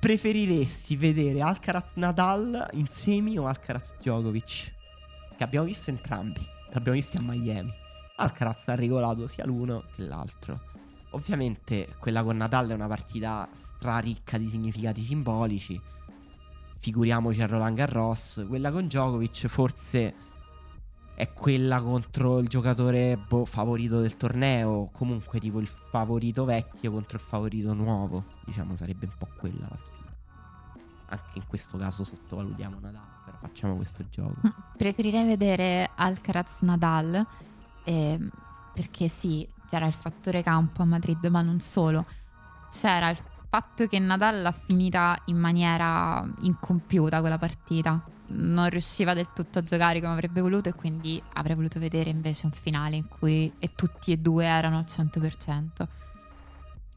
preferiresti vedere Alcaraz Nadal in semi o Alcaraz Djokovic? Che abbiamo visto entrambi. L'abbiamo visti a Miami. Alcaraz ha regolato sia l'uno che l'altro. Ovviamente quella con Nadal è una partita straricca di significati simbolici. Figuriamoci a Roland Garros. Quella con Djokovic forse è quella contro il giocatore boh, favorito del torneo. Comunque, tipo il favorito vecchio contro il favorito nuovo. Diciamo, sarebbe un po' quella la sfida. Anche in questo caso sottovalutiamo Nadal. Però facciamo questo gioco. Preferirei vedere Alcaraz Nadal ehm, perché sì, c'era il fattore campo a Madrid, ma non solo. C'era il fatto che Nadal l'ha finita in maniera incompiuta quella partita. Non riusciva del tutto a giocare come avrebbe voluto e quindi avrei voluto vedere invece un finale in cui e tutti e due erano al 100%.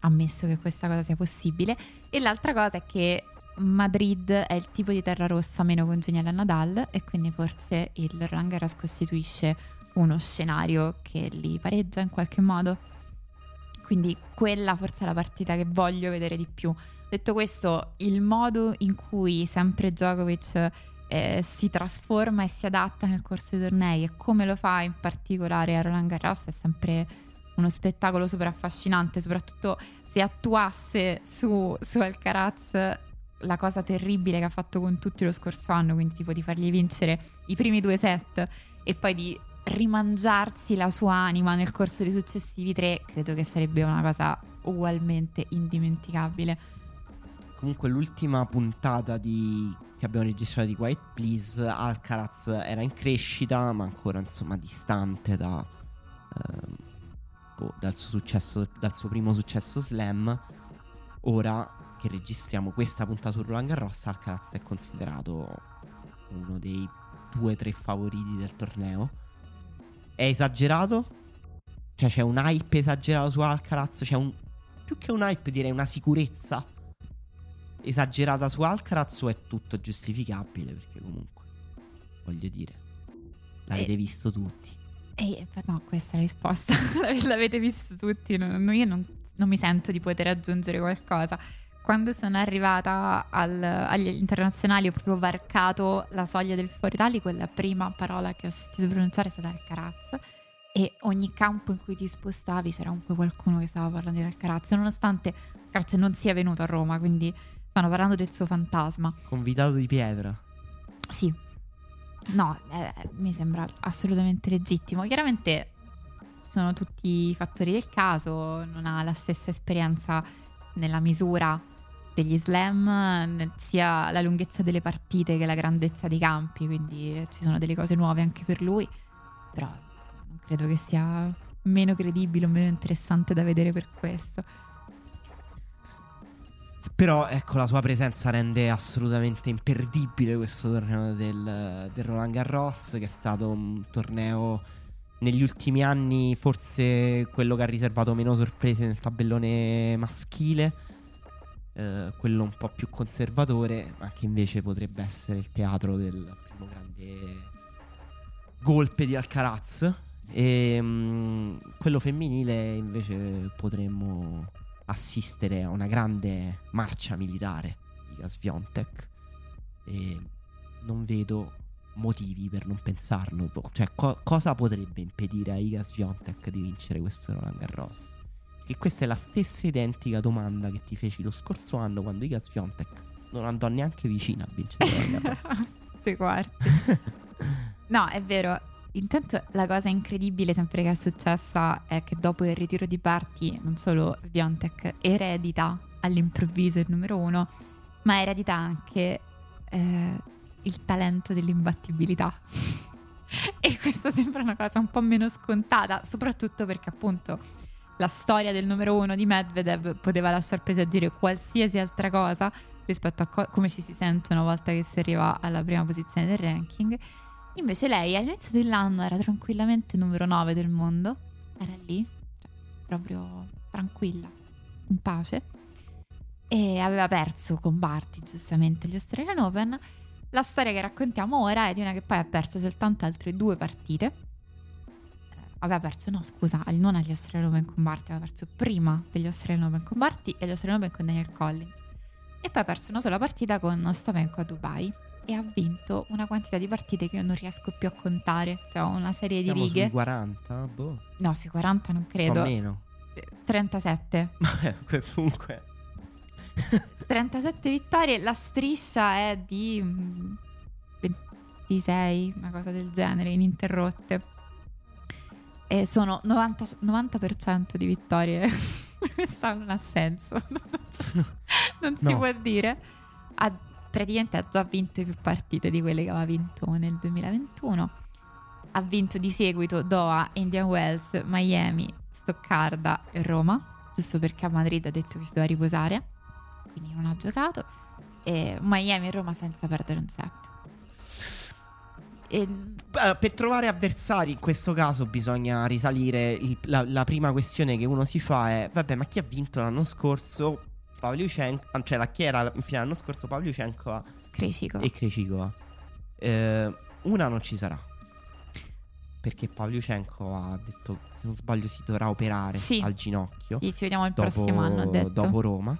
Ammesso che questa cosa sia possibile. E l'altra cosa è che Madrid è il tipo di terra rossa meno congeniale a Nadal e quindi forse il Roland Garros costituisce uno scenario che li pareggia in qualche modo. Quindi quella forse è la partita che voglio vedere di più. Detto questo, il modo in cui sempre Djokovic eh, si trasforma e si adatta nel corso dei tornei e come lo fa in particolare a Roland Garros è sempre uno spettacolo super affascinante, soprattutto se attuasse su, su Alcaraz la cosa terribile che ha fatto con tutti lo scorso anno, quindi tipo di fargli vincere i primi due set e poi di rimangiarsi la sua anima nel corso dei successivi tre, credo che sarebbe una cosa ugualmente indimenticabile. Comunque, l'ultima puntata di... che abbiamo registrato di Quiet Please, Alcaraz era in crescita, ma ancora insomma distante da, ehm, boh, dal suo successo, dal suo primo successo slam. Ora che registriamo questa puntata su Roland Garros, Alcaraz è considerato uno dei due o tre favoriti del torneo. È esagerato? Cioè c'è un hype esagerato su Alcaraz? C'è un... più che un hype direi una sicurezza esagerata su Alcaraz o è tutto giustificabile? Perché comunque, voglio dire, l'avete Eh. visto tutti. E no, questa è la risposta. L'avete visto tutti. non- io non, non mi sento di poter aggiungere qualcosa. Quando sono arrivata al- agli internazionali ho proprio varcato la soglia del fuori italico e la prima parola che ho sentito pronunciare è stata Alcaraz. E ogni campo in cui ti spostavi c'era comunque qualcuno che stava parlando di Alcaraz, nonostante Alcaraz non sia venuto a Roma, quindi stanno parlando del suo fantasma. Convitato di pietra. Sì. No, eh, mi sembra assolutamente legittimo. Chiaramente sono tutti fattori del caso, non ha la stessa esperienza nella misura degli slam, sia la lunghezza delle partite che la grandezza dei campi, quindi ci sono delle cose nuove anche per lui, però non credo che sia meno credibile o meno interessante da vedere per questo. Però ecco la sua presenza rende assolutamente imperdibile questo torneo del, del Roland Garros, che è stato un torneo negli ultimi anni forse quello che ha riservato meno sorprese nel tabellone maschile, eh, quello un po' più conservatore, ma che invece potrebbe essere il teatro del primo grande golpe di Alcaraz. E mh, mm, quello femminile invece potremmo assistere a una grande marcia militare di Gasviontek e non vedo motivi per non pensarlo. Cioè, co- cosa potrebbe impedire a Iga Swiatek di vincere questo Roland Garros? Che questa è la stessa identica domanda che ti feci lo scorso anno quando Iga Swiatek non andò neanche vicina a vincere Garros. Te quarti. no, è vero. Intanto la cosa incredibile sempre che è successa è che dopo il ritiro di Parti non solo Sviontek eredita all'improvviso il numero uno, ma eredita anche eh, il talento dell'imbattibilità. e questa sembra una cosa un po' meno scontata, soprattutto perché appunto la storia del numero uno di Medvedev poteva lasciar presagire qualsiasi altra cosa rispetto a co- come ci si sente una volta che si arriva alla prima posizione del ranking. Invece lei all'inizio dell'anno era tranquillamente numero 9 del mondo, era lì, cioè, proprio tranquilla, in pace, e aveva perso con Barty giustamente gli Australian Open la storia che raccontiamo ora è di una che poi ha perso soltanto altre due partite. Eh, aveva perso, no scusa, non agli Australian Open con Barty, aveva perso prima degli Australian Open con Barty e agli Australian Open con Daniel Collins. E poi ha perso una sola partita con Ostapenko a Dubai e ha vinto una quantità di partite che io non riesco più a contare. Cioè una serie Siamo di righe. Sui 40? Boh. No, sui 40 non credo. O meno. 37. Comunque 37 vittorie, la striscia è di 26, mm, una cosa del genere, ininterrotte. E sono 90, 90% di vittorie. Questo non ha senso. non si no. può dire. Ha, praticamente ha già vinto più partite di quelle che aveva vinto nel 2021. Ha vinto di seguito Doha, Indian Wells, Miami, Stoccarda e Roma, giusto perché a Madrid ha detto che si doveva riposare quindi non ha giocato. E Miami e Roma senza perdere un set. E... Beh, per trovare avversari in questo caso bisogna risalire. Il, la, la, prima questione che uno si fa è: vabbè, ma chi ha vinto l'anno scorso? Pavlyuchenko, ah, cioè la chi era in finale l'anno scorso? Pavlyuchenko Krejcikova. e Krejcikova. Eh, una non ci sarà perché Pavlyuchenko ha detto se non sbaglio si dovrà operare sì. al ginocchio. Sì, ci vediamo il dopo, prossimo anno. Dopo Roma.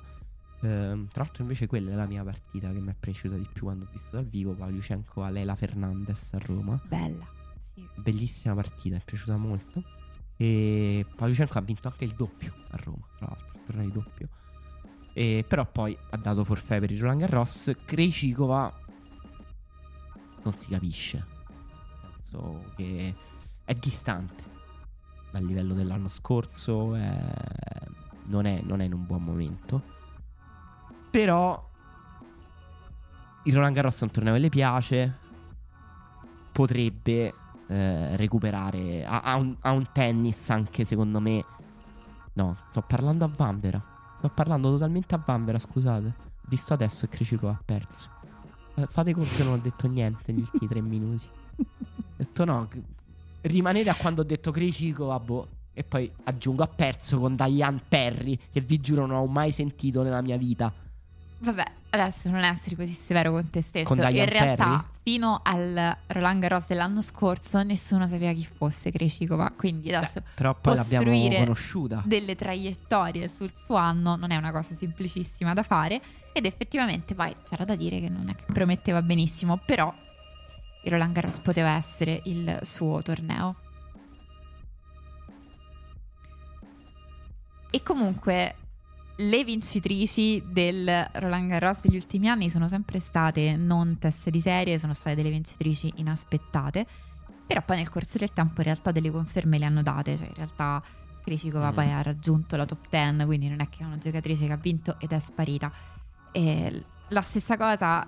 Ehm, tra l'altro invece quella è la mia partita che mi è piaciuta di più quando ho visto dal vivo Pavlyuchenko a Leila Fernandez a Roma. Bella. Sì. Bellissima partita, mi è piaciuta molto. E Pavlyuchenko ha vinto anche il doppio a Roma, tra l'altro, il torneo di doppio. E, però poi ha dato forfè per il Roland Garros. Krejcikova non si capisce. Nel senso che è distante dal livello dell'anno scorso. È... Non, è, non è in un buon momento. Però il Roland Garros è un torneo che le piace. Potrebbe eh, recuperare. Ha, ha, un, ha, un, tennis anche secondo me. No, sto parlando a Vanvera. Sto parlando totalmente a Vanvera, scusate. Visto adesso che Cricico ha perso. Eh, fate conto che non ho detto niente negli ultimi tre minuti. Ho detto no. Rimanete a quando ho detto Cricico, ah boh. E poi aggiungo ha perso con Diane Perry, che vi giuro non ho mai sentito nella mia vita. Vabbè, adesso non essere così severo con te stesso. Con In realtà, Perry? fino al Roland Garros dell'anno scorso, nessuno sapeva chi fosse Krejcikova. Quindi adesso Beh, però poi l'abbiamo conosciuta. delle traiettorie sul suo anno non è una cosa semplicissima da fare. Ed effettivamente poi c'era da dire che non è che prometteva benissimo, però il Roland Garros poteva essere il suo torneo. E comunque le vincitrici del Roland Garros degli ultimi anni sono sempre state non teste di serie, sono state delle vincitrici inaspettate. Però poi nel corso del tempo in realtà delle conferme le hanno date, cioè in realtà Krishikova mm. poi ha raggiunto la top 10, quindi non è che è una giocatrice che ha vinto ed è sparita. E la stessa cosa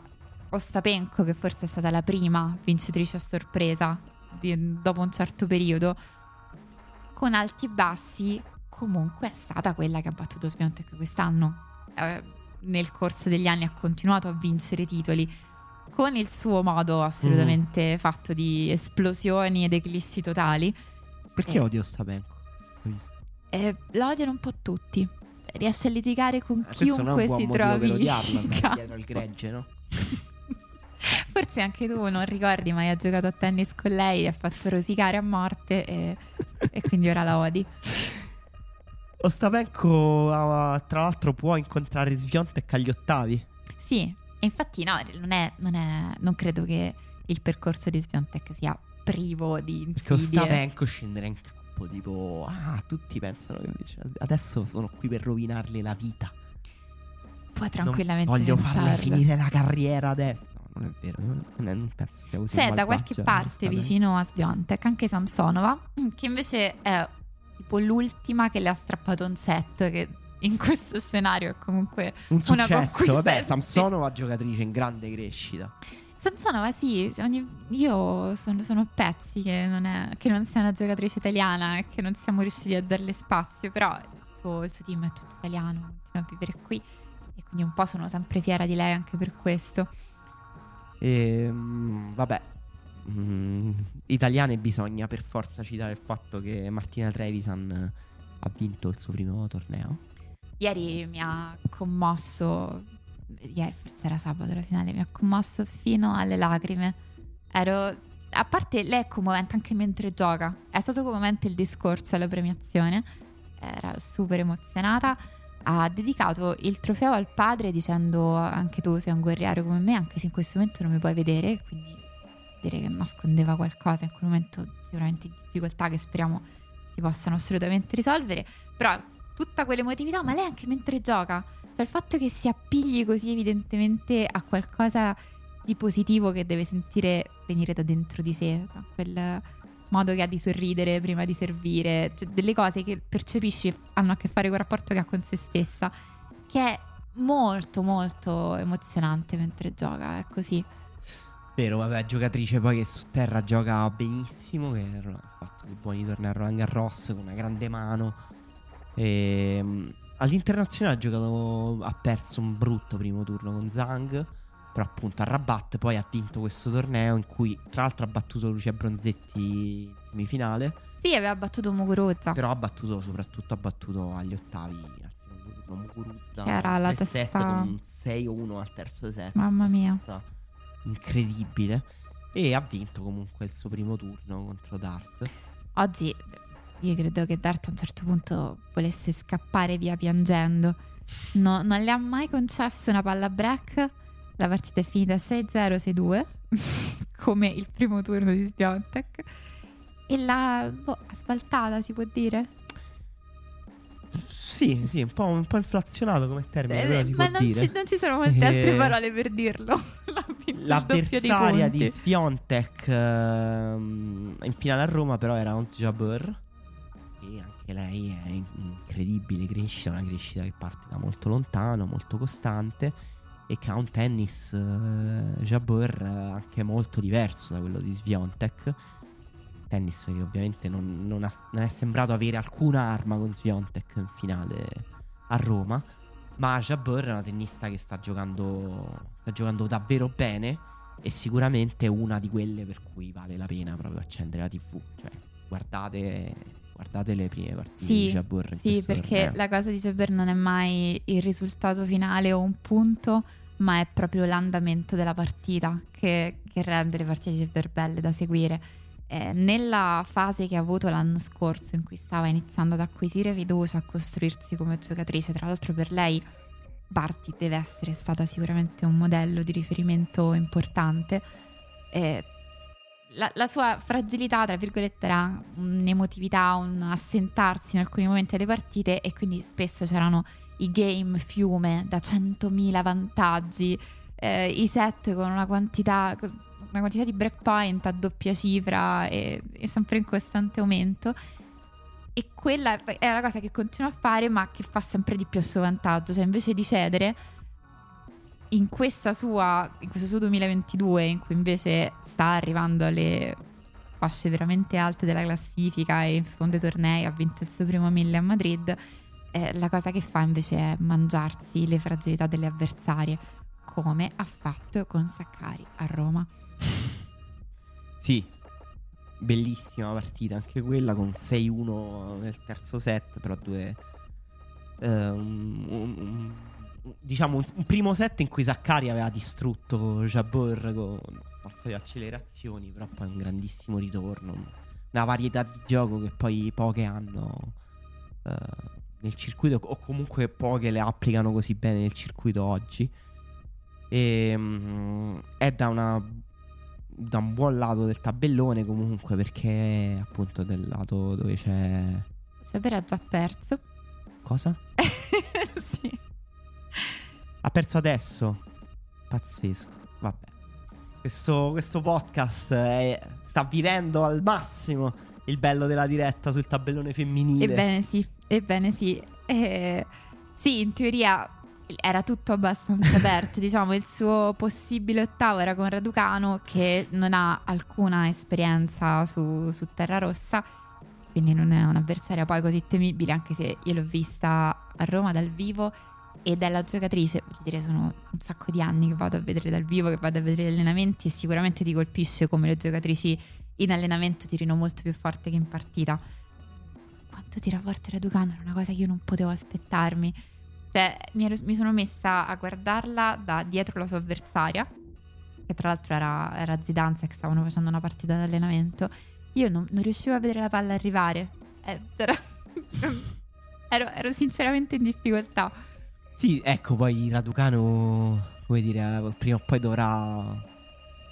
Ostapenko, che forse è stata la prima vincitrice a sorpresa di, dopo un certo periodo, con alti e bassi, comunque è stata quella che ha battuto Sviantek quest'anno. Eh, nel corso degli anni ha continuato a vincere titoli con il suo modo assolutamente mm. fatto di esplosioni ed eclissi totali. Perché eh, odio Ostapenko? Eh, lo odiano un po' tutti. Riesce a litigare con eh, chiunque si trovi. Odiarlo, dietro al gregge, no? Forse anche tu non ricordi, ma hai giocato a tennis con lei, ha fatto rosicare a morte e, e quindi ora la odi. Ostapenko, tra l'altro, può incontrare Sviontek agli ottavi. Sì, e infatti no, non, è, non, è, non credo che il percorso di Sviontek sia privo di insidie. Perché Ostapenko scenderà in campo tipo, ah, tutti pensano che adesso sono qui per rovinarle la vita. Puoi tranquillamente non voglio pensarlo. farla finire la carriera adesso non è vero, non, è, non penso sia così. C'è da qualche parte vicino a Sviontek anche Samsonova, che invece è tipo l'ultima che le ha strappato un set, che in questo scenario è comunque un una successo. Vabbè, Samsonova giocatrice in grande crescita. Samsonova sì, ogni, io sono, sono pezzi che non, è, che non, sia una giocatrice italiana e che non siamo riusciti a darle spazio, però il suo, il suo team è tutto italiano, continua a vivere qui e quindi un po' sono sempre fiera di lei anche per questo. E, ehm, vabbè, mm, italiane bisogna per forza citare il fatto che Martina Trevisan ha vinto il suo primo torneo. Ieri mi ha commosso, ieri forse era sabato la finale, mi ha commosso fino alle lacrime. Ero, a parte lei è commovente anche mentre gioca, è stato commovente il discorso alla premiazione, era super emozionata ha dedicato il trofeo al padre dicendo anche tu sei un guerriero come me, anche se in questo momento non mi puoi vedere, quindi dire che nascondeva qualcosa in quel momento sicuramente di difficoltà che speriamo si possano assolutamente risolvere, però tutta quell'emotività, ma lei anche mentre gioca, cioè il fatto che si appigli così evidentemente a qualcosa di positivo che deve sentire venire da dentro di sé, quel modo che ha di sorridere prima di servire, cioè delle cose che percepisci hanno a che fare con il rapporto che ha con se stessa, che è molto molto emozionante mentre gioca, è così. Vero, vabbè, giocatrice poi che su terra gioca benissimo, che ha fatto dei buoni tornei a Roland Garros con una grande mano. E, ehm, all'internazionale ha giocato, ha perso un brutto primo turno con Zhang però appunto a Rabat poi ha vinto questo torneo in cui tra l'altro ha battuto Lucia Bronzetti in semifinale. Sì, aveva battuto Muguruza. Però ha battuto soprattutto ha battuto agli ottavi Muguruza. Che era la testa con un 6-1 al terzo set. Mamma mia. Incredibile. E ha vinto comunque il suo primo turno contro Dart. Oggi io credo che Dart a un certo punto volesse scappare via piangendo. No, non le ha mai concesso una palla break la partita è finita 6-0, 6-2, come il primo turno di Sbiontek. E l'ha boh, asfaltata, si può dire? Sì, sì, un po', un po inflazionato come termine, eh, ma non ci, non ci, sono molte altre eh, parole per dirlo. L'avversaria di Sviontek uh, in finale a Roma però era Ons Jabeur e anche lei è incredibile crescita, una crescita che parte da molto lontano, molto costante e che ha un tennis uh, Jabeur anche molto diverso da quello di Sviontek. Tennis che ovviamente non, non, ha, non è sembrato avere alcuna arma con Sviontek in finale a Roma. Ma Jabeur è una tennista che sta giocando, sta giocando davvero bene e sicuramente una di quelle per cui vale la pena proprio accendere la TV. Cioè, guardate, guardate le prime partite sì, di Jabeur. Sì, perché torneo. la cosa di Jabeur non è mai il risultato finale o un punto, ma è proprio l'andamento della partita che, che rende le partite super belle da seguire. Eh, nella fase che ha avuto l'anno scorso, in cui stava iniziando ad acquisire fiducia, a costruirsi come giocatrice, tra l'altro per lei Barty deve essere stata sicuramente un modello di riferimento importante. Eh, la, la, sua fragilità, tra virgolette, era un'emotività, un assentarsi in alcuni momenti delle partite e quindi spesso c'erano i game fiume da 100.000 vantaggi, eh, i set con una quantità, una quantità di breakpoint a doppia cifra e, e sempre in costante aumento. E quella è la cosa che continua a fare, ma che fa sempre di più a suo vantaggio. Cioè, invece di cedere, in, sua, in questo suo 2022, in cui invece sta arrivando alle fasce veramente alte della classifica e in fondo ai tornei ha vinto il suo primo mille a Madrid, eh, la cosa che fa invece è mangiarsi le fragilità delle avversarie, come ha fatto con Saccari a Roma. Sì, bellissima partita anche quella con 6-1 nel terzo set, però due... Eh, un, un, diciamo un, primo set in cui Zaccari aveva distrutto Jabor con forza di accelerazioni, però poi un grandissimo ritorno, una varietà di gioco che poi poche hanno eh, nel circuito o comunque poche le applicano così bene nel circuito oggi. E, um, è da una da un buon lato del tabellone comunque perché appunto del lato dove c'è Saper ha già perso. Cosa? sì. Ha perso adesso? Pazzesco. Vabbè. Questo, questo podcast è, sta vivendo al massimo il bello della diretta sul tabellone femminile. Ebbene sì ebbene sì. Eh, sì in teoria era tutto abbastanza aperto. diciamo, il suo possibile ottavo era con Raducano, che non ha alcuna esperienza su, su terra rossa, quindi non è un'avversaria poi così temibile, anche se io l'ho vista a Roma dal vivo. Ed è la giocatrice, voglio dire, sono un sacco di anni che vado a vedere dal vivo, che vado a vedere gli allenamenti e sicuramente ti colpisce come le giocatrici in allenamento tirino molto più forte che in partita. Quanto tira forte Raducano era una cosa che io non potevo aspettarmi cioè, mi, ero, mi, sono messa a guardarla da dietro la sua avversaria, che tra l'altro era, era Zidanza, che stavano facendo una partita di allenamento. Io non, non riuscivo a vedere la palla arrivare. Eh, c'era... ero, ero sinceramente in difficoltà. Sì, ecco, poi Raducano, come dire, prima o poi dovrà,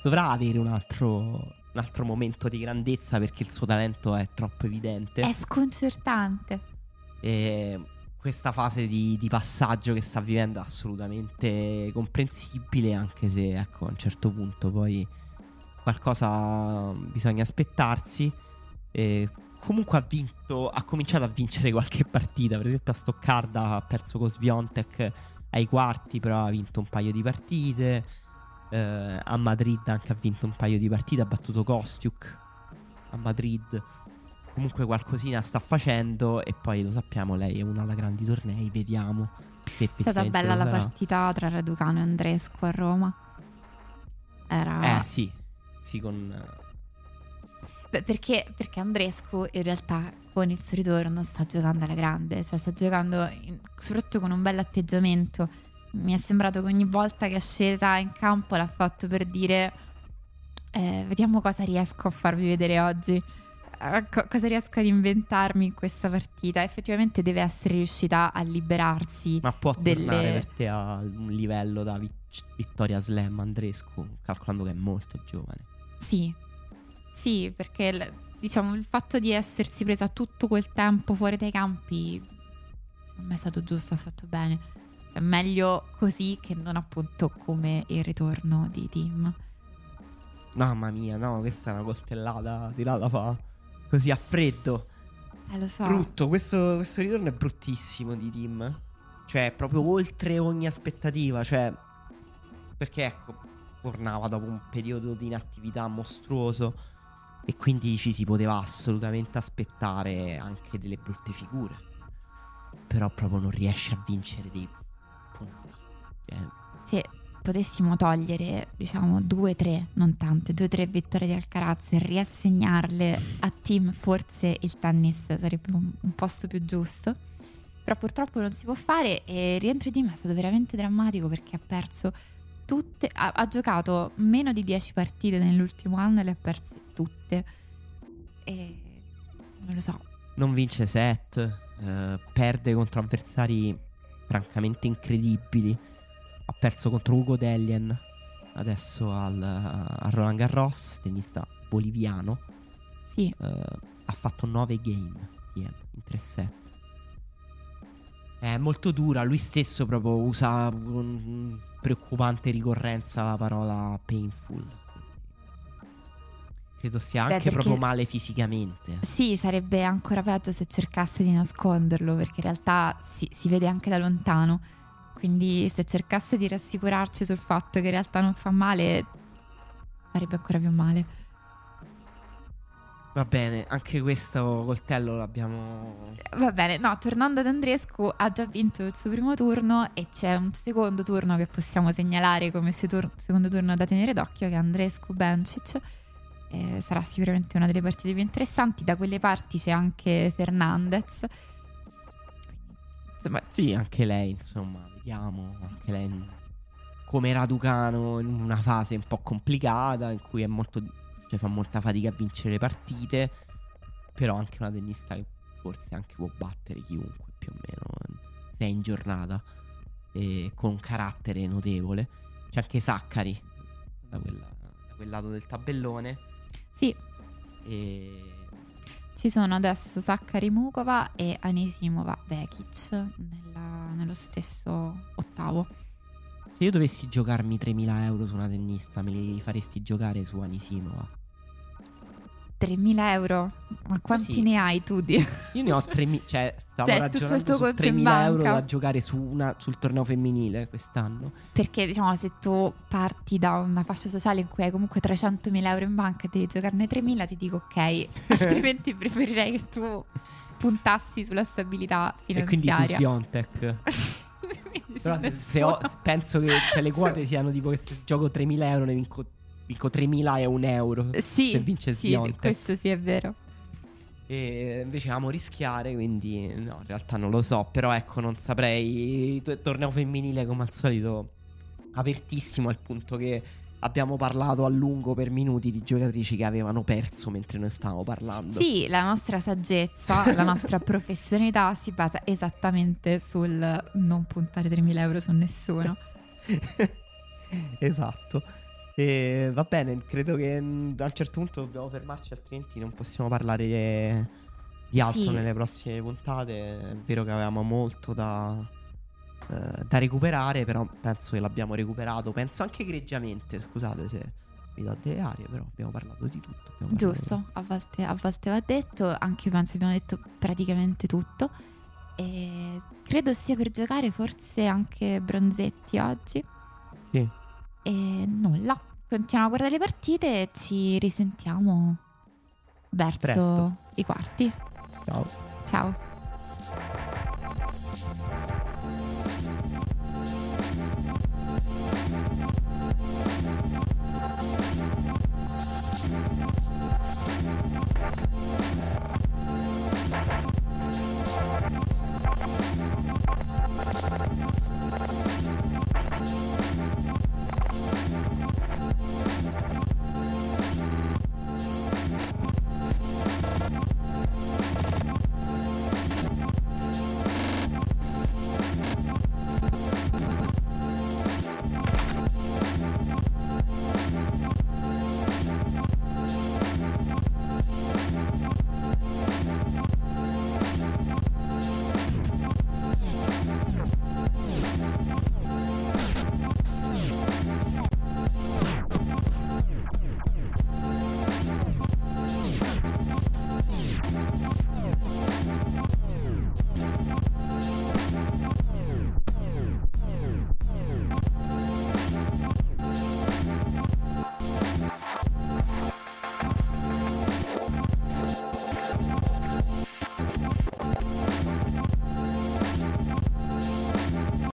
dovrà avere un altro, un altro momento di grandezza perché il suo talento è troppo evidente. È sconcertante. E questa fase di, di, passaggio che sta vivendo è assolutamente comprensibile, anche se ecco, a un certo punto poi qualcosa bisogna aspettarsi. E comunque ha vinto, ha cominciato a vincere qualche partita, per esempio a Stoccarda ha perso con Sviontek ai quarti, però ha vinto un paio di partite. Eh, a Madrid anche ha vinto un paio di partite, ha battuto Kostiuk a Madrid comunque qualcosina sta facendo e poi lo sappiamo, lei è una da grandi tornei, vediamo. È stata bella la partita tra Raducano e Andresco a Roma. Era... Eh sì, sì con... Beh, perché, perché Andrescu in realtà con il suo ritorno sta giocando alla grande, cioè sta giocando in, soprattutto con un bel atteggiamento. Mi è sembrato che ogni volta che è scesa in campo l'ha fatto per dire eh, vediamo cosa riesco a farvi vedere oggi co- cosa riesco ad inventarmi in questa partita. Effettivamente deve essere riuscita a liberarsi. Ma può delle... tornare per te a un livello da vi- Vittoria Slam Andrescu, calcolando che è molto giovane. Sì, sì, perché l- diciamo il fatto di essersi presa tutto quel tempo fuori dai campi, secondo me è stato giusto, ha fatto bene. È meglio così che non appunto come il ritorno di Tim. Mamma mia, no, questa è una coltellata tirata fa così a freddo. Eh, lo so. Brutto, questo, questo ritorno è bruttissimo di Tim. Cioè, proprio oltre ogni aspettativa. Cioè, perché ecco, tornava dopo un periodo di inattività mostruoso. E quindi ci si poteva assolutamente aspettare anche delle brutte figure. Però proprio non riesce a vincere dei punti. Cioè, sì, potessimo togliere, diciamo, due tre, non tante, due o tre vittorie di Alcaraz e riassegnarle a team, forse il tennis sarebbe un, un posto più giusto. Però purtroppo non si può fare e il rientro di team è stato veramente drammatico perché ha perso tutte, ha, ha giocato meno di 10 partite nell'ultimo anno e le ha perse tutte. E non lo so. Non vince set, eh, perde contro avversari francamente incredibili ha perso contro Ugo Dellien adesso al, a Roland Garros, tennista boliviano. Sì. Uh, ha fatto 9 game in 3 set. È molto dura, lui stesso proprio usa con preoccupante ricorrenza la parola painful. Credo sia Beh, anche perché- proprio male fisicamente. Sì, sarebbe ancora peggio se cercasse di nasconderlo, perché in realtà si, si vede anche da lontano. Quindi se cercasse di rassicurarci sul fatto che in realtà non fa male, farebbe ancora più male. Va bene, anche questo coltello l'abbiamo. Va bene, no, tornando ad Andrescu, ha già vinto il suo primo turno e c'è un secondo turno che possiamo segnalare come tur- secondo turno da tenere d'occhio, che è Andrescu Bencic. Eh, sarà sicuramente una delle partite più interessanti. Da quelle parti c'è anche Fernandez. Insomma, Sì, anche lei, insomma, vediamo. Anche lei come Raducano in una fase un po' complicata in cui è molto, cioè fa molta fatica a vincere le partite. Però anche una tennista che forse anche può battere chiunque più o meno se è in giornata e con un carattere notevole. C'è anche Saccari da, quella- da quel lato del tabellone. sì, E ci sono adesso Sakkari Mukova e Anisimova Vekic nella- nello stesso ottavo. se io dovessi giocarmi 3.000 euro su una tennista, me li faresti giocare su Anisimova? 3.000 euro? Ma quanti Sì. ne hai tu di... Io ne ho 3.000, cioè stavo Cioè, tutto il ragionando tuo su conto in 3.000 euro da giocare su una- sul torneo femminile quest'anno. Perché diciamo se tu parti da una fascia sociale in cui hai comunque 300.000 euro in banca e devi giocarne 3.000 ti dico ok, altrimenti preferirei che tu puntassi sulla stabilità E quindi su finanziaria. Sviontek. Quindi su Però se, se ho- penso che cioè, le quote siano tipo che se gioco 3.000 euro ne vinco, vinco 3.000 e un euro. Sì, se vince sì, Swiatek. questo sì è vero. E invece amo rischiare, quindi no, in realtà non lo so. Però ecco, non saprei. Torneo femminile come al solito apertissimo al punto che abbiamo parlato a lungo per minuti di giocatrici che avevano perso mentre noi stavamo parlando. Sì, la nostra saggezza, la nostra professionalità si basa esattamente sul non puntare 3.000 euro su nessuno. esatto. E va bene, credo che mm, a un certo punto dobbiamo fermarci, altrimenti non possiamo parlare di, di altro Sì. nelle prossime puntate. È vero che avevamo molto da, eh, da recuperare, però penso che l'abbiamo recuperato. Penso anche egregiamente, scusate se mi do delle arie, però abbiamo parlato di tutto. parlato Giusto, a volte, a volte va detto, anche io penso abbiamo detto praticamente tutto. E credo sia per giocare forse anche Bronzetti oggi. Sì. E nulla, continuiamo a guardare le partite e ci risentiamo verso Presto. i quarti. Ciao. Ciao.